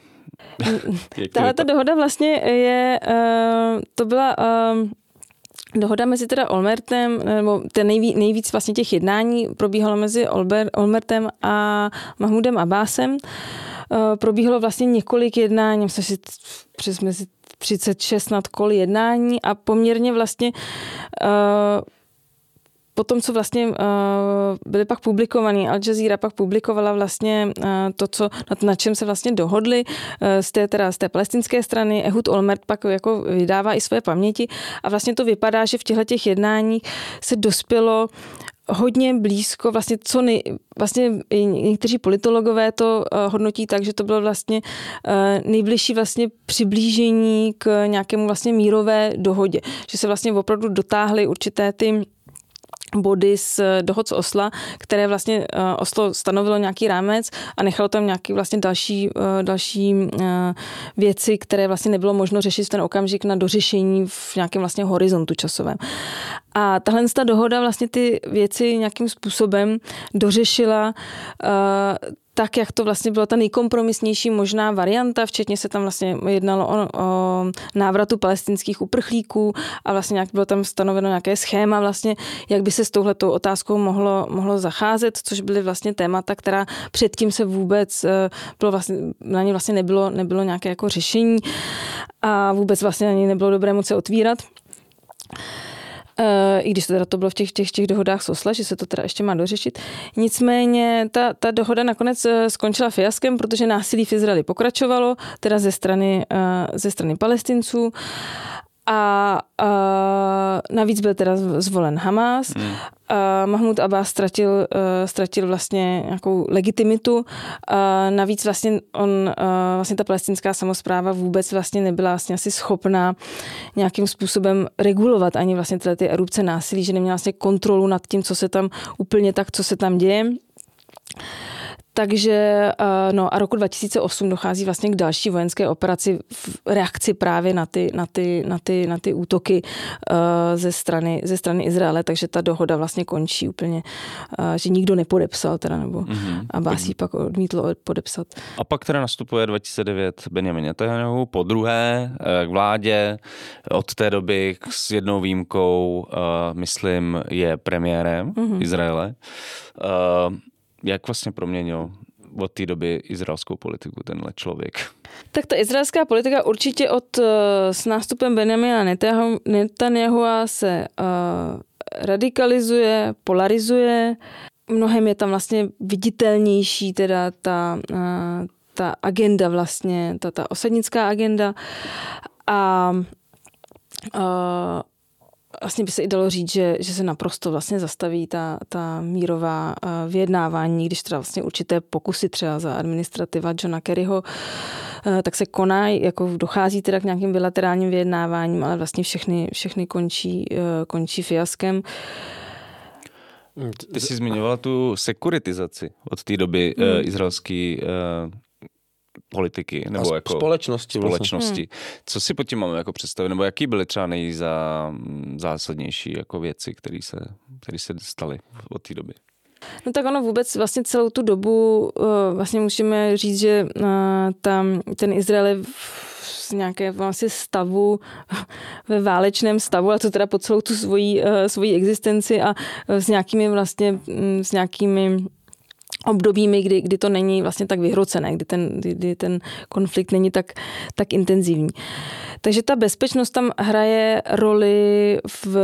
Tahle ta dohoda vlastně je, uh, to byla... Uh, Dohoda mezi teda Olmertem, nebo ten nejví, nejvíc vlastně těch jednání probíhalo mezi Olber, Olmertem a Mahmudem Abbasem. Uh, probíhalo vlastně několik jednání, myslím si přes mezi 36 nad kol jednání a poměrně vlastně uh, po tom, co vlastně uh, byly pak publikovaný, Al Jazeera pak publikovala vlastně uh, to, co, na, na čem se vlastně dohodli uh, z, té, teda, z té palestinské strany. Ehud Olmert pak jako vydává i své paměti a vlastně to vypadá, že v těchto těch jednáních se dospělo hodně blízko, vlastně co nej, vlastně někteří politologové to uh, hodnotí tak, že to bylo vlastně uh, nejbližší vlastně přiblížení k nějakému vlastně mírové dohodě, že se vlastně opravdu dotáhly určité ty body z dohod z Osla, které vlastně eh, Oslo stanovilo nějaký rámec a nechalo tam nějaký vlastně další, eh, další eh, věci, které vlastně nebylo možno řešit v ten okamžik na dořešení v nějakém vlastně horizontu časovém. A tahle ta dohoda vlastně ty věci nějakým způsobem dořešila tak, jak to vlastně byla ta nejkompromisnější možná varianta, včetně se tam vlastně jednalo o, o návratu palestinských uprchlíků a vlastně nějak bylo tam stanoveno nějaké schéma vlastně, jak by se s touhletou otázkou mohlo, mohlo zacházet, což byly vlastně témata, která předtím se vůbec eh, bylo vlastně, na ně vlastně nebylo, nebylo nějaké jako řešení a vůbec vlastně ani nebylo dobré moc se otvírat. Eh, i když to teda to bylo v těch, těch, těch dohodách s Osla, že se to teda ještě má dořešit. Nicméně ta, ta dohoda nakonec eh, skončila fiaskem, protože násilí v Izraeli pokračovalo, teda ze strany, eh, ze strany palestinců a, a navíc byl teda zvolen Hamas. Hmm. A Mahmud Abbas ztratil, uh, ztratil vlastně nějakou legitimitu. A navíc vlastně on, uh, vlastně ta palestinská samozpráva vůbec vlastně nebyla vlastně asi schopná nějakým způsobem regulovat ani vlastně tyhle ty erupce násilí, že neměla vlastně kontrolu nad tím, co se tam úplně tak, co se tam děje. Takže eh, no a roku 2008 dochází vlastně k další vojenské operaci v reakci právě na ty, na ty, na ty, na ty útoky eh, ze strany, ze strany Izraele, takže ta dohoda vlastně končí úplně, eh, že nikdo nepodepsal teda, nebo mm-hmm. Abbas ji pak odmítl podepsat. A pak teda nastupuje 2009 Benjamin Netanyahu po druhé k vládě, od té doby s jednou výjimkou, myslím, je premiérem mm-hmm. Izraele jak vlastně proměnil od té doby izraelskou politiku tenhle člověk? Tak ta izraelská politika určitě od eh, s nástupem Benjamina Netanyahu se uh, radikalizuje, polarizuje. Mnohem je tam vlastně viditelnější teda ta, uh, ta agenda vlastně, ta, ta osadnická agenda. A uh, vlastně by se i dalo říct, že, že se naprosto vlastně zastaví ta, ta mírová eh, vyjednávání, když teda vlastně určité pokusy třeba za administrativa Johna Kerryho eh, tak se konají, jako dochází teda k nějakým bilaterálním vyjednáváním, ale vlastně všechny, všechny končí, eh, končí fiaskem. Ty jsi zmiňovala tu sekuritizaci od té doby hmm. izraelský politiky nebo a jako společnosti. Vlastně. společnosti. Hmm. Co si pod tím máme jako představit, nebo jaký byly třeba nejzásadnější jako věci, které se, které se staly od té doby? No tak ono vůbec vlastně celou tu dobu uh, vlastně můžeme říct, že uh, tam ten Izrael je v nějaké vlastně stavu, ve válečném stavu, a to teda po celou tu svoji, uh, svoji existenci a s nějakými vlastně, mm, s nějakými obdobími, kdy, kdy to není vlastně tak vyhrocené, kdy ten, kdy ten konflikt není tak, tak intenzivní. Takže ta bezpečnost tam hraje roli v,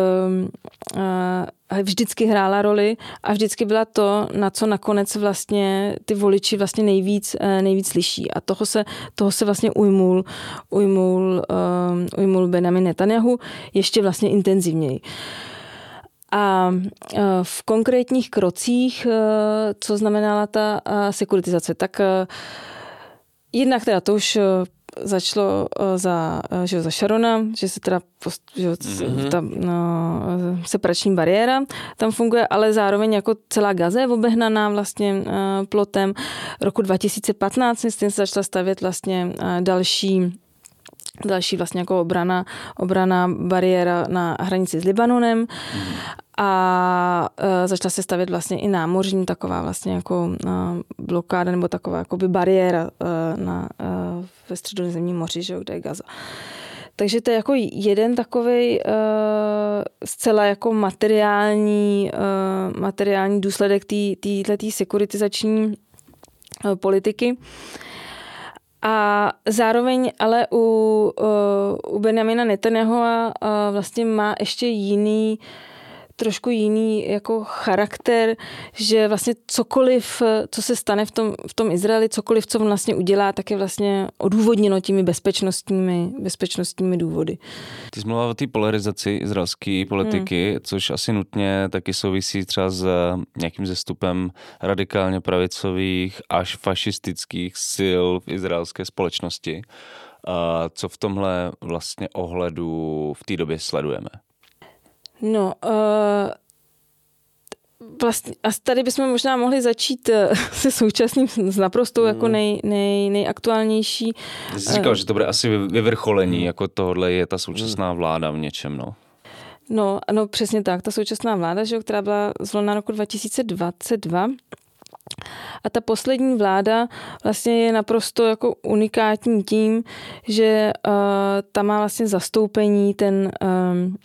uh, vždycky hrála roli a vždycky byla to, na co nakonec vlastně ty voliči vlastně nejvíc, uh, nejvíc slyší. A toho se, toho se vlastně ujmul, ujmul, uh, ujmul Benjamin Netanyahu ještě vlastně intenzivněji. A e, v konkrétních krocích, e, co znamenala ta e, sekuritizace, tak jednak teda to už začalo za, že za Sharona, že se teda že mm-hmm. ta no, separační bariéra tam funguje, ale zároveň jako celá Gaza je obehnaná vlastně plotem. Roku 2015 myslím, se začala stavět vlastně další další vlastně jako obrana, obrana bariéra na hranici s Libanonem. Mm a e, začala se stavět vlastně i námořní taková vlastně jako e, blokáda nebo taková jako by bariéra e, na, e, ve středozemním moři, že, kde je Gaza. Takže to je jako jeden takový uh, zcela jako materiální, uh, materiální důsledek této sekuritizační uh, politiky. A zároveň ale u, uh, u Benjamina Netanyahu uh, vlastně má ještě jiný uh, trošku jiný jako charakter, že vlastně cokoliv, co se stane v tom, v tom Izraeli, cokoliv, co on vlastně udělá, tak je vlastně odůvodněno těmi bezpečnostními, bezpečnostními důvody. Ty jsi mluvila o té polarizaci izraelské politiky, hmm. což asi nutně taky souvisí třeba s nějakým zestupem radikálně pravicových až fašistických sil v izraelské společnosti. Co v tomhle vlastně ohledu v té době sledujeme? No, uh, vlastně, a tady bychom možná mohli začít eh, se současným, s naprostou mm. jako nej, nej, nejaktuálnější. Jsi říkal, uh, že to bude asi vyvrcholení, mm. jako tohle je ta současná vláda v něčem, no. No, no přesně tak, ta současná vláda, že, která byla zvolena roku 2022, a ta poslední vláda vlastně je naprosto jako unikátní tím, že uh, ta má vlastně zastoupení ten um,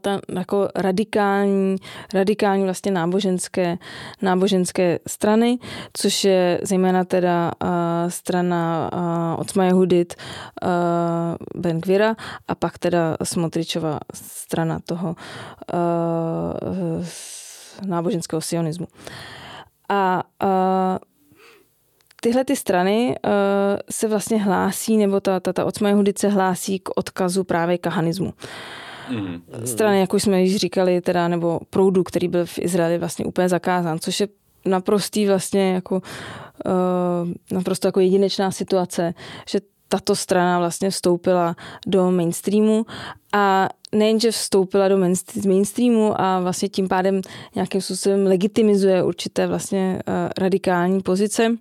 ta jako radikální, radikální vlastně náboženské, náboženské strany, což je zejména teda uh, strana uh, Ocma uh, Ben Gvira a pak teda Smotričova strana toho uh, náboženského sionismu. A uh, tyhle ty strany uh, se vlastně hlásí, nebo ta, ta, ta Ocma Jehudit se hlásí k odkazu právě kahanismu. Uh, mm. strany, jak už jsme již říkali, teda, nebo proudu, který byl v Izraeli vlastně úplně zakázán, což je naprostý vlastně jako uh, naprosto jako jedinečná situace, že tato strana vlastně vstoupila do mainstreamu a nejenže vstoupila do mainstreamu a vlastně tím pádem nějakým způsobem legitimizuje určité vlastně uh, radikální pozice,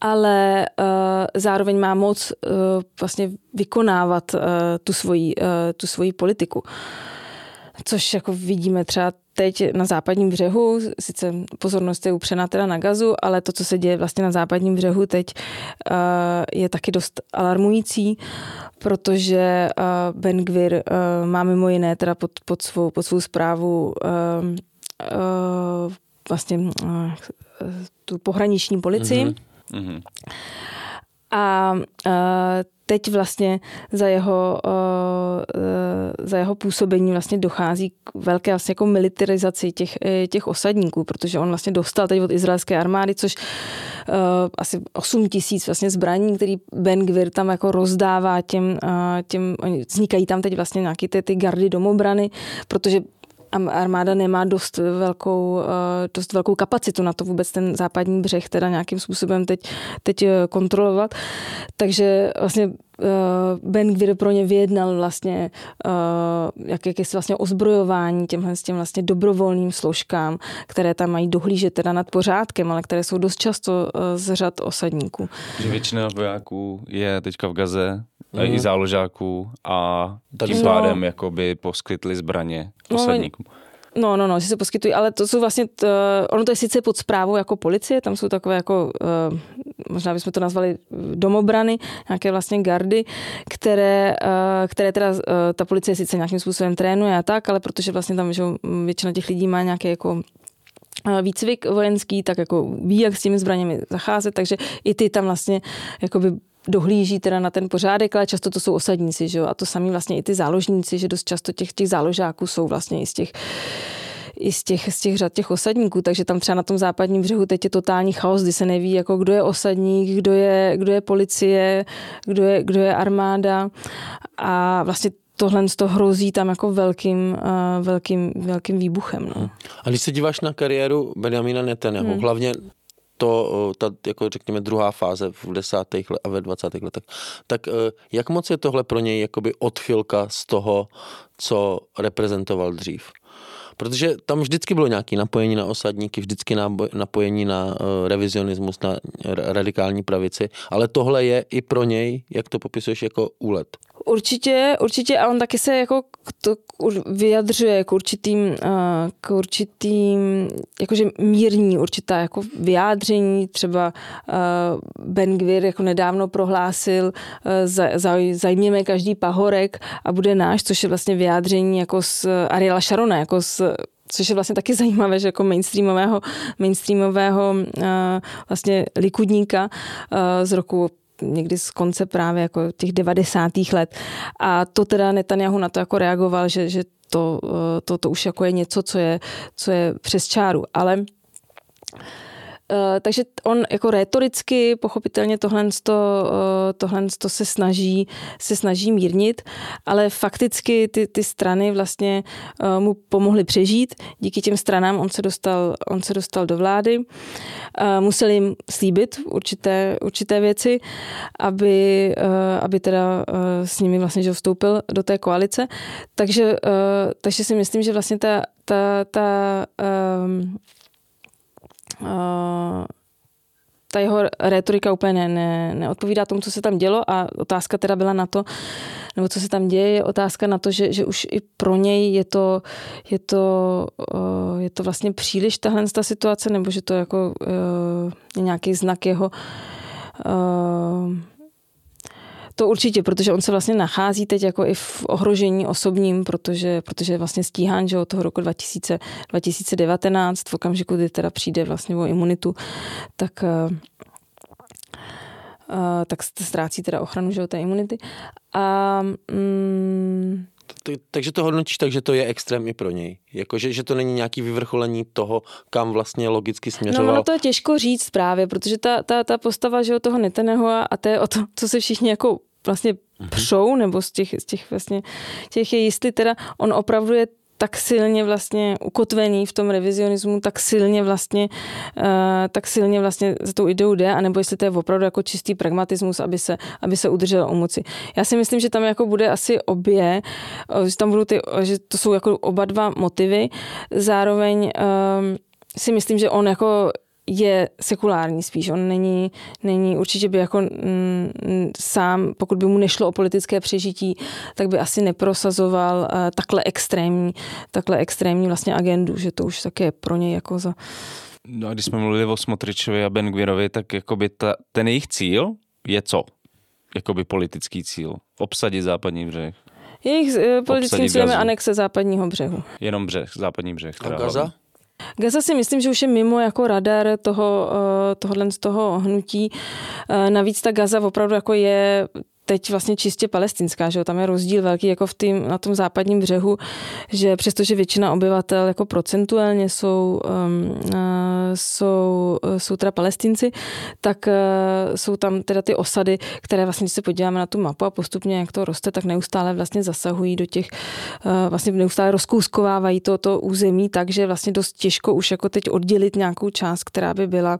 ale uh, zároveň má moc uh, vlastně vykonávat uh, tu, svoji, uh, tu svoji politiku. Což jako vidíme třeba teď na západním břehu, sice pozornost je upřená teda na gazu, ale to, co se děje vlastně na západním břehu teď, uh, je taky dost alarmující, protože uh, Ben Gvir uh, má mimo jiné teda pod, pod, svou, pod svou zprávu vlastně tu pohraniční policii, mm-hmm Mm-hmm. A uh, teď vlastně za jeho, uh, za jeho působení vlastně dochází k velké vlastně jako militarizaci těch, e, těch osadníků, protože on vlastně dostal teď od izraelské armády, což uh, asi 8 tisíc vlastně zbraní, který Ben Gvir tam jako rozdává těm, uh, těm vznikají tam teď vlastně nějaké ty, ty gardy domobrany, protože armáda nemá dost velkou, eh, dost velkou kapacitu na to vůbec ten západní břeh teda nějakým způsobem teď, teď eh, kontrolovat. Takže vlastně eh, Ben Gvir pro ně vyjednal vlastně jak, jakési vlastně ozbrojování těmhle s těm vlastně dobrovolným složkám, které tam mají dohlížet teda nad pořádkem, ale které jsou dost často z řad osadníků. Většina vojáků je teďka v Gaze, mm. i mhm. záložáků a tím no. pádem jakoby poskytli zbraně osadníkům. No, no, no, že se poskytují, ale to jsou vlastně, t, ono to je sice pod zprávou jako policie, tam jsou takové jako, uh, možná bychom to nazvali domobrany, nějaké vlastně gardy, které, uh, které teda uh, ta policie sice nějakým způsobem trénuje a tak, ale protože vlastně tam že většina těch lidí má nějaké jako výcvik vojenský, tak jako ví, jak s těmi zbraněmi zacházet, takže i ty tam vlastně jakoby dohlíží teda na ten pořádek, ale často to jsou osadníci, že jo? a to samý vlastně i ty záložníci, že dost často těch, těch záložáků jsou vlastně i z těch i z těch, z těch řad těch osadníků, takže tam třeba na tom západním břehu teď je totální chaos, kdy se neví, jako kdo je osadník, kdo je, kdo je policie, kdo je, kdo je armáda a vlastně tohle to hrozí tam jako velkým, uh, velkým, velkým výbuchem. No. A když se díváš na kariéru Benjamina Netanyahu, hmm. hlavně to, ta, jako řekněme, druhá fáze v desátých a ve dvacátých letech, tak jak moc je tohle pro něj jakoby odchylka z toho, co reprezentoval dřív? Protože tam vždycky bylo nějaké napojení na osadníky, vždycky napojení na uh, revizionismus, na radikální pravici, ale tohle je i pro něj, jak to popisuješ, jako úlet. Určitě, určitě a on taky se jako to vyjadřuje k určitým, k určitým jakože mírní určitá jako vyjádření, třeba Ben Gvir jako nedávno prohlásil zajměme každý pahorek a bude náš, což je vlastně vyjádření jako z Ariela Sharona, jako z což je vlastně taky zajímavé, že jako mainstreamového, mainstreamového uh, vlastně likudníka uh, z roku někdy z konce právě jako těch 90. let. A to teda Netanyahu na to jako reagoval, že, že to, eh, to, to už jako je něco, co je, co je přes čáru. Ale takže on jako retoricky pochopitelně tohle, to, eh, tohle to se snaží, se snaží mírnit, ale fakticky ty, ty strany vlastně eh, mu pomohly přežít. Díky těm stranám on se dostal, on se dostal do vlády. Musel jim slíbit určité, určité věci, aby, aby teda s nimi vlastně že vstoupil do té koalice. Takže, takže si myslím, že vlastně ta, ta, ta um, ta jeho retorika úplně ne, ne, neodpovídá tomu, co se tam dělo a otázka teda byla na to, nebo co se tam děje, je otázka na to, že, že už i pro něj je to, je to, je to vlastně příliš tahle ta situace, nebo že to jako je nějaký znak jeho to určitě, protože on se vlastně nachází teď jako i v ohrožení osobním, protože, protože vlastně stíhán, že od toho roku 2000, 2019, v okamžiku, kdy teda přijde vlastně o imunitu, tak uh, tak ztrácí teda ochranu že, té imunity. A mm, takže to hodnotíš tak, že to je extrém i pro něj. Jako, že, že to není nějaký vyvrcholení toho, kam vlastně logicky směřoval. No, no to je těžko říct právě, protože ta, ta, ta postava že toho Neteného a to je o to, co se všichni jako vlastně mhm. přou, nebo z těch, z těch vlastně těch je jestli teda on opravdu je tak silně vlastně ukotvený v tom revizionismu, tak silně vlastně, uh, tak silně vlastně za tou ideou jde, anebo jestli to je opravdu jako čistý pragmatismus, aby se, aby se udržel u moci. Já si myslím, že tam jako bude asi obě, že tam budou ty, že to jsou jako oba dva motivy. Zároveň um, si myslím, že on jako je sekulární spíš. On není, není určitě by jako mm, sám, pokud by mu nešlo o politické přežití, tak by asi neprosazoval uh, takhle extrémní, takhle extrémní vlastně agendu, že to už také pro něj jako za... No a když jsme mluvili o Smotričovi a Ben Gvirovi, tak jakoby ta, ten jejich cíl je co? Jakoby politický cíl. Obsadit západní břeh. Jejich uh, politickým cílem je anexe západního břehu. Jenom břeh, západní břeh. A Gaza? Hlavně. Gaza si myslím, že už je mimo jako radar toho, eh, tohohle z toho hnutí. Eh, navíc ta Gaza opravdu jako je teď vlastně čistě palestinská, že jo? tam je rozdíl velký jako v tým, na tom západním břehu, že přestože většina obyvatel jako procentuálně jsou, um, uh, jsou, uh, jsou teda palestinci, tak uh, jsou tam teda ty osady, které vlastně, když se podíváme na tu mapu a postupně, jak to roste, tak neustále vlastně zasahují do těch, uh, vlastně neustále rozkouskovávají to, to území, takže vlastně dost těžko už jako teď oddělit nějakou část, která by byla,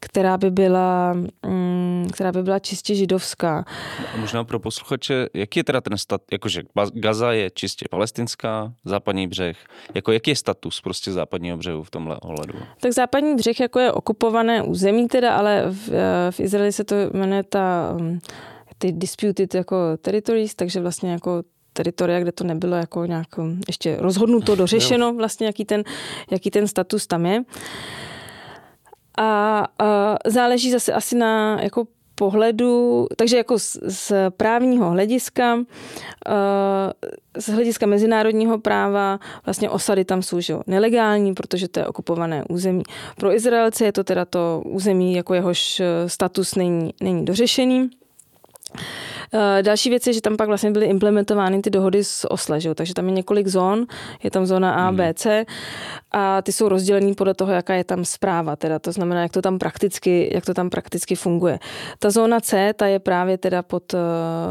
která by byla, um, která by byla čistě židovská. Možná pro posluchače, jaký je teda ten stat, jakože Gaza je čistě palestinská, západní břeh, jako jaký je status prostě západního břehu v tomhle ohledu? Tak západní břeh jako je okupované území teda, ale v, v Izraeli se to jmenuje ta, um, ty disputed jako territories, takže vlastně jako teritoria, kde to nebylo jako nějak um, ještě rozhodnuto, dořešeno vlastně, jaký ten, jaký ten status tam je. A, a záleží zase asi na jako pohledu, takže jako z, z právního hlediska, z hlediska mezinárodního práva, vlastně osady tam jsou že, nelegální, protože to je okupované území. Pro Izraelce je to teda to území, jako jehož status není, není dořešený. Eh, další věc je, že tam pak vlastně byly implementovány ty dohody z Osle, že jo? takže tam je několik zón, je tam zóna A, B, C a ty jsou rozdělený podle toho, jaká je tam zpráva, teda to znamená, jak to tam prakticky, jak to tam prakticky funguje. Ta zóna C, ta je právě teda pod, eh,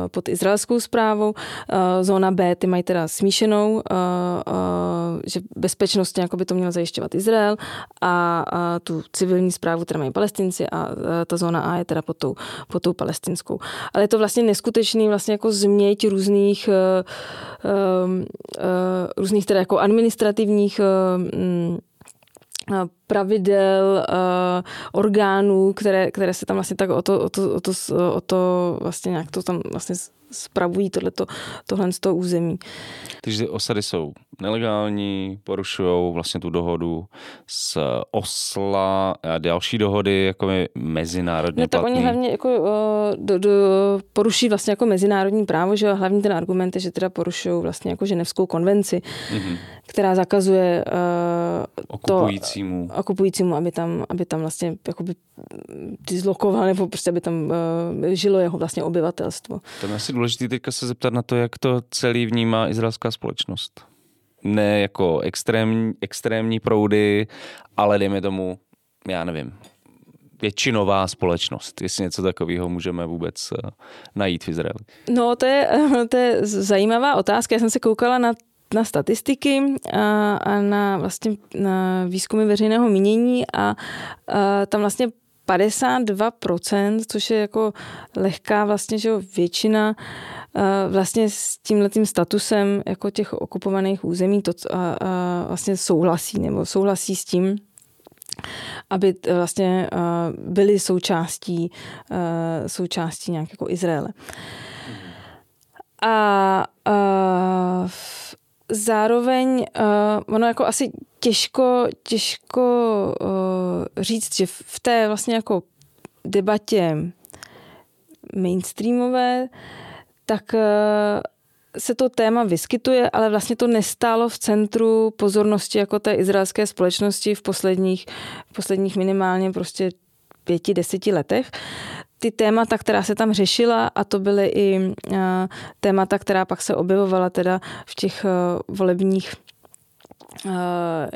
pod izraelskou zprávou, eh, zóna B, ty mají teda smíšenou, že bezpečnost nějak by to měl zajišťovat Izrael a, tu civilní zprávu teda mají palestinci a ta zóna A je teda pod tou, pod tou palestinskou. Ale je to vlastně neskutečný vlastně jako změť různých různých teda jako administrativních mm, pravidel, orgánů, které, které se tam vlastně tak o to, o to, o to, o to vlastně nějak to tam vlastně spravují tohleto, tohle z toho území. Takže osady jsou nelegální, porušují vlastně tu dohodu s Osla a další dohody jako mezinárodně No tak platný. oni hlavně jako do, do, poruší vlastně jako mezinárodní právo, že hlavní ten argument je, že teda porušují vlastně jako ženevskou konvenci, mm-hmm. která zakazuje uh, okupujícímu. To, okupujícímu, aby tam, aby tam vlastně jakoby zlokoval, nebo prostě aby tam uh, žilo jeho vlastně obyvatelstvo. To je asi důležité teďka se zeptat na to, jak to celý vnímá izraelská společnost. Ne jako extrémní, extrémní proudy, ale dejme tomu, já nevím, většinová společnost, jestli něco takového můžeme vůbec eh, najít v Izraeli. No, to je, to je zajímavá otázka. Já jsem se koukala na na statistiky a, a na vlastně na výzkumy veřejného mínění a, a tam vlastně 52%, což je jako lehká vlastně, že většina vlastně s tímhletým statusem jako těch okupovaných území to a, a vlastně souhlasí nebo souhlasí s tím, aby vlastně byli součástí, součástí nějak jako Izraele. A, a zároveň ono jako asi těžko, těžko uh, říct, že v té vlastně jako debatě mainstreamové, tak uh, se to téma vyskytuje, ale vlastně to nestálo v centru pozornosti jako té izraelské společnosti v posledních, v posledních minimálně prostě pěti, deseti letech. Ty témata, která se tam řešila a to byly i témata, která pak se objevovala teda v těch volebních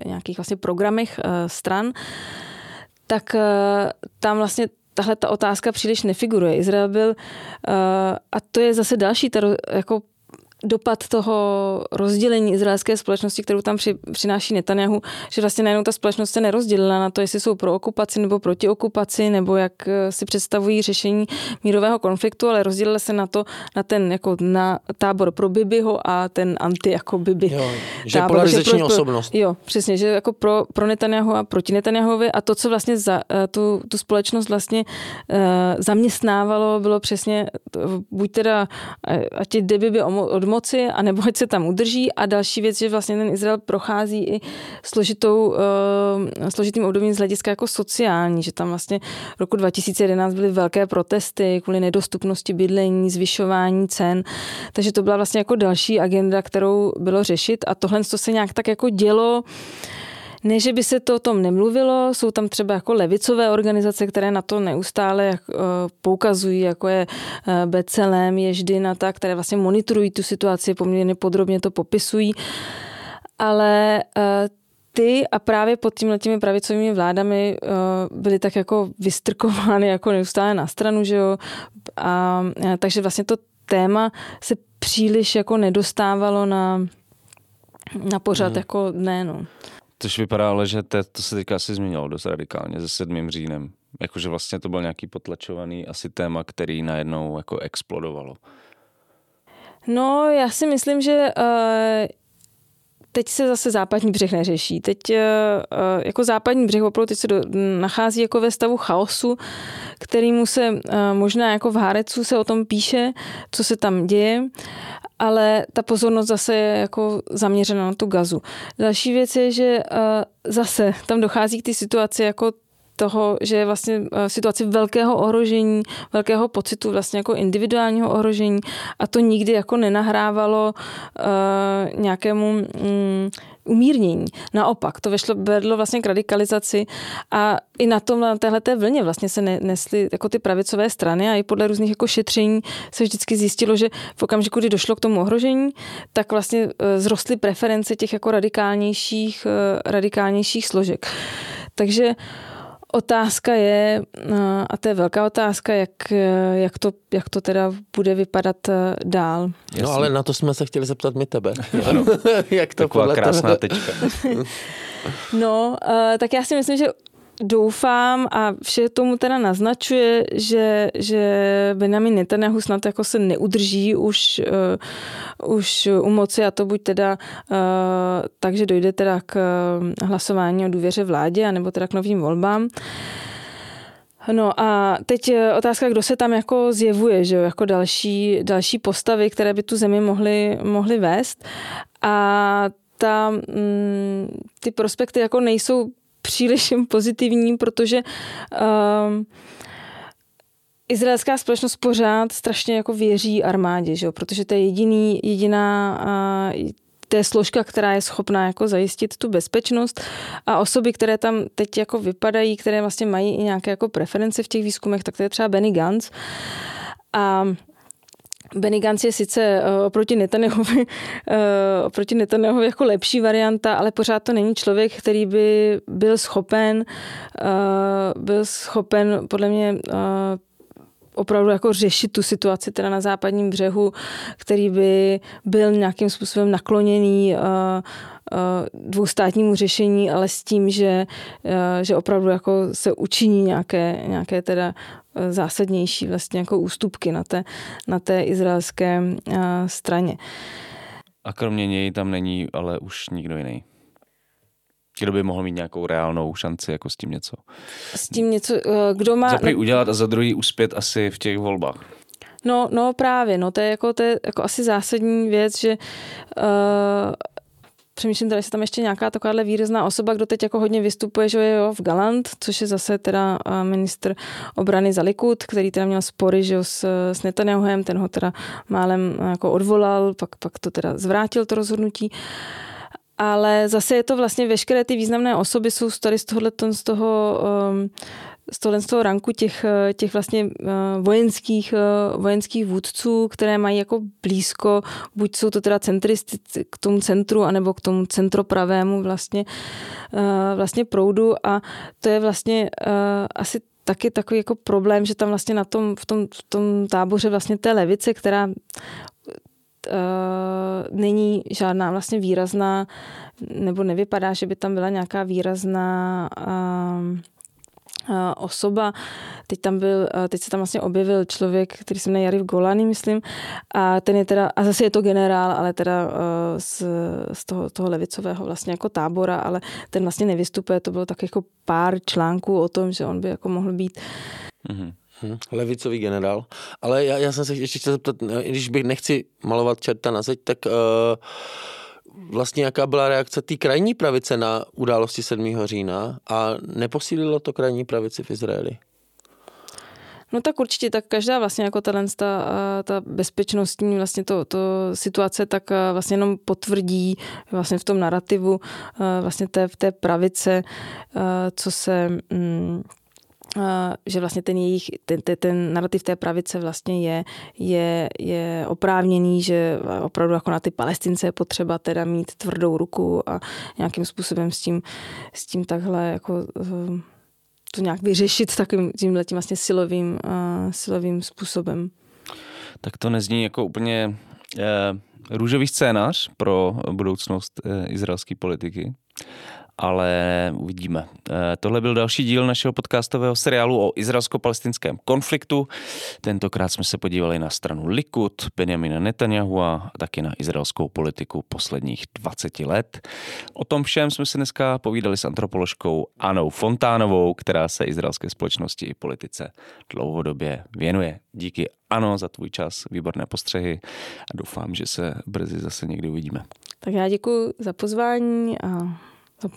nějakých vlastně programech stran, tak tam vlastně tahle ta otázka příliš nefiguruje. Izrael byl, a to je zase další ta jako dopad toho rozdělení izraelské společnosti, kterou tam při, přináší Netanyahu, že vlastně najednou ta společnost se nerozdělila na to, jestli jsou pro okupaci nebo proti okupaci, nebo jak eh, si představují řešení mírového konfliktu, ale rozdělila se na to, na ten jako na tábor pro Bibiho a ten anti jako Bibi. Jo, že tábor, polarizační že pro, osobnost. Jo, přesně, že jako pro, pro Netanyahu a proti Netanyahovi a to, co vlastně za, eh, tu, tu společnost vlastně uh, zaměstnávalo, bylo přesně buď teda, ať je Bibi od moci, anebo ať se tam udrží. A další věc, že vlastně ten Izrael prochází i složitou, uh, složitým obdobím z hlediska jako sociální, že tam vlastně v roku 2011 byly velké protesty kvůli nedostupnosti bydlení, zvyšování cen. Takže to byla vlastně jako další agenda, kterou bylo řešit a tohle to se nějak tak jako dělo ne, že by se to o tom nemluvilo, jsou tam třeba jako levicové organizace, které na to neustále eh, poukazují, jako je eh, BCLM, Ježdina, tak, které vlastně monitorují tu situaci, poměrně podrobně to popisují. Ale eh, ty a právě pod tímhle těmi pravicovými vládami byly tak jako vystrkovány jako neustále na stranu, že jo. A, takže vlastně to téma se příliš jako nedostávalo na, na pořad hmm. jako dne, no. Což vypadá ale, že to, to se teďka asi změnilo dost radikálně se sedmým říjnem. Jakože vlastně to byl nějaký potlačovaný asi téma, který najednou jako explodovalo. No, já si myslím, že uh, teď se zase západní břeh neřeší. Teď uh, jako západní břeh opravdu teď se do, nachází jako ve stavu chaosu, kterýmu se uh, možná jako v Hárecu se o tom píše, co se tam děje ale ta pozornost zase je jako zaměřena na tu gazu. Další věc je, že uh, zase tam dochází k té situaci jako toho, že je vlastně v situaci velkého ohrožení, velkého pocitu vlastně jako individuálního ohrožení a to nikdy jako nenahrávalo uh, nějakému um, umírnění. Naopak, to vešlo, vedlo vlastně k radikalizaci a i na tom, na téhleté vlně vlastně se nesly jako ty pravicové strany a i podle různých jako šetření se vždycky zjistilo, že v okamžiku, kdy došlo k tomu ohrožení, tak vlastně e, zrostly preference těch jako radikálnějších, e, radikálnějších složek. Takže Otázka je, no, a to je velká otázka, jak, jak, to, jak to teda bude vypadat eh, dál. No ale na to jsme se chtěli zeptat my tebe. Ano. jak to Taková podle krásná tebe? tečka. No, tak já si myslím, že doufám a vše tomu teda naznačuje, že, že Benjamin Netanyahu snad jako se neudrží už, uh, už u moci a to buď teda uh, takže dojde teda k hlasování o důvěře vládě anebo teda k novým volbám. No a teď otázka, kdo se tam jako zjevuje, že jo, jako další, další postavy, které by tu zemi mohly, mohly vést. A ta, mm, ty prospekty jako nejsou příliš pozitivní, protože uh, izraelská společnost pořád strašně jako věří armádě, že jo? protože to je jediný, jediná uh, to je složka, která je schopná jako zajistit tu bezpečnost a osoby, které tam teď jako vypadají, které vlastně mají i nějaké jako preference v těch výzkumech, tak to je třeba Benny Gantz. A Benny Gantz je sice uh, oproti Netanyahovi, uh, oproti Netanyahovi jako lepší varianta, ale pořád to není člověk, který by byl schopen, uh, byl schopen podle mě opravdu jako řešit tu situaci teda na západním břehu, který by byl nějakým způsobem nakloněný dvoustátnímu řešení, ale s tím, že, že opravdu jako se učiní nějaké, nějaké teda zásadnější vlastně jako ústupky na té, na té izraelské straně. A kromě něj tam není ale už nikdo jiný. Kdo by mohl mít nějakou reálnou šanci jako s tím něco? S tím něco, kdo má... Za prvý udělat a za druhý uspět asi v těch volbách. No, no právě, no to je jako, to je jako asi zásadní věc, že uh, přemýšlím teda, jestli tam ještě nějaká takováhle výrazná osoba, kdo teď jako hodně vystupuje, že je jo, v Galant, což je zase teda ministr obrany za Likud, který teda měl spory že jo, s, s Netanyahuem, ten ho teda málem jako odvolal, pak, pak to teda zvrátil to rozhodnutí. Ale zase je to vlastně veškeré ty významné osoby jsou tady z, tohohle, z toho um, z tohle z toho ranku těch, těch vlastně eh, vojenských, eh, vojenských vůdců, které mají jako blízko, buď jsou to teda centristy k tomu centru, anebo k tomu centropravému vlastně, eh, vlastně proudu. A to je vlastně asi taky takový jako problém, že tam vlastně na tom, v tom, v tom táboře vlastně té levice, která Uh, není žádná vlastně výrazná, nebo nevypadá, že by tam byla nějaká výrazná uh, osoba. Teď tam byl, teď se tam vlastně objevil člověk, který se jmenuje Jariv Golany, myslím, a ten je teda, a zase je to generál, ale teda z, z toho, toho levicového vlastně jako tábora, ale ten vlastně nevystupuje, to bylo tak jako pár článků o tom, že on by jako mohl být mm-hmm. Hmm, levicový generál. Ale já, já jsem se ještě chtěl zeptat, když bych nechci malovat čerta na zeď, tak uh, vlastně jaká byla reakce té krajní pravice na události 7. října a neposílilo to krajní pravici v Izraeli? No tak určitě, tak každá vlastně jako ta, ta, ta bezpečnostní vlastně to, to situace tak vlastně jenom potvrdí vlastně v tom narrativu vlastně té, v té pravice, co se mm, že vlastně ten jejich, ten, ten, ten narrativ té pravice vlastně je, je, je oprávněný, že opravdu jako na ty palestince je potřeba teda mít tvrdou ruku a nějakým způsobem s tím, s tím takhle jako eh, to nějak vyřešit takovým tímhle tím vlastně silovým, uh, silovým způsobem. Tak to nezní jako úplně uh, růžový scénář pro budoucnost uh, izraelské politiky ale uvidíme. Eh, tohle byl další díl našeho podcastového seriálu o izraelsko-palestinském konfliktu. Tentokrát jsme se podívali na stranu Likud, Benjamina Netanyahu a taky na izraelskou politiku posledních 20 let. O tom všem jsme se dneska povídali s antropoložkou Anou Fontánovou, která se izraelské společnosti i politice dlouhodobě věnuje. Díky ano za tvůj čas, výborné postřehy a doufám, že se brzy zase někdy uvidíme. Tak já děkuji za pozvání a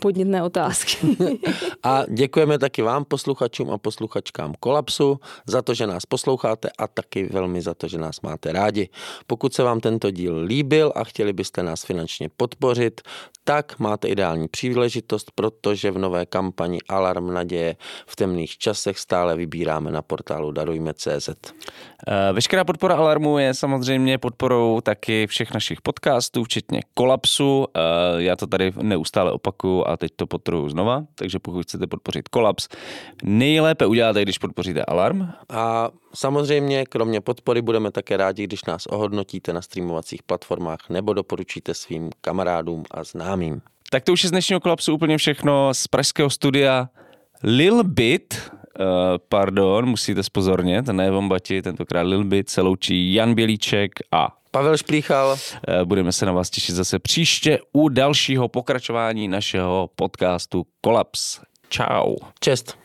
podnětné otázky. a děkujeme taky vám, posluchačům a posluchačkám Kolapsu, za to, že nás posloucháte a taky velmi za to, že nás máte rádi. Pokud se vám tento díl líbil a chtěli byste nás finančně podpořit, tak máte ideální příležitost, protože v nové kampani Alarm naděje v temných časech stále vybíráme na portálu darujme.cz. Eh, veškerá podpora Alarmu je samozřejmě podporou taky všech našich podcastů, včetně Kolapsu. Eh, já to tady neustále opakuju a teď to podporuju znova, takže pokud chcete podpořit Kolaps, nejlépe uděláte, když podpoříte Alarm. A samozřejmě, kromě podpory, budeme také rádi, když nás ohodnotíte na streamovacích platformách nebo doporučíte svým kamarádům a známým. Tak to už je z dnešního kolapsu úplně všechno z pražského studia Lil Bit, uh, pardon, musíte spozornit, ne Vombati, tentokrát Lil Bit se loučí Jan Bělíček a Pavel Šplíchal. Uh, budeme se na vás těšit zase příště u dalšího pokračování našeho podcastu Kolaps. Ciao. Čest.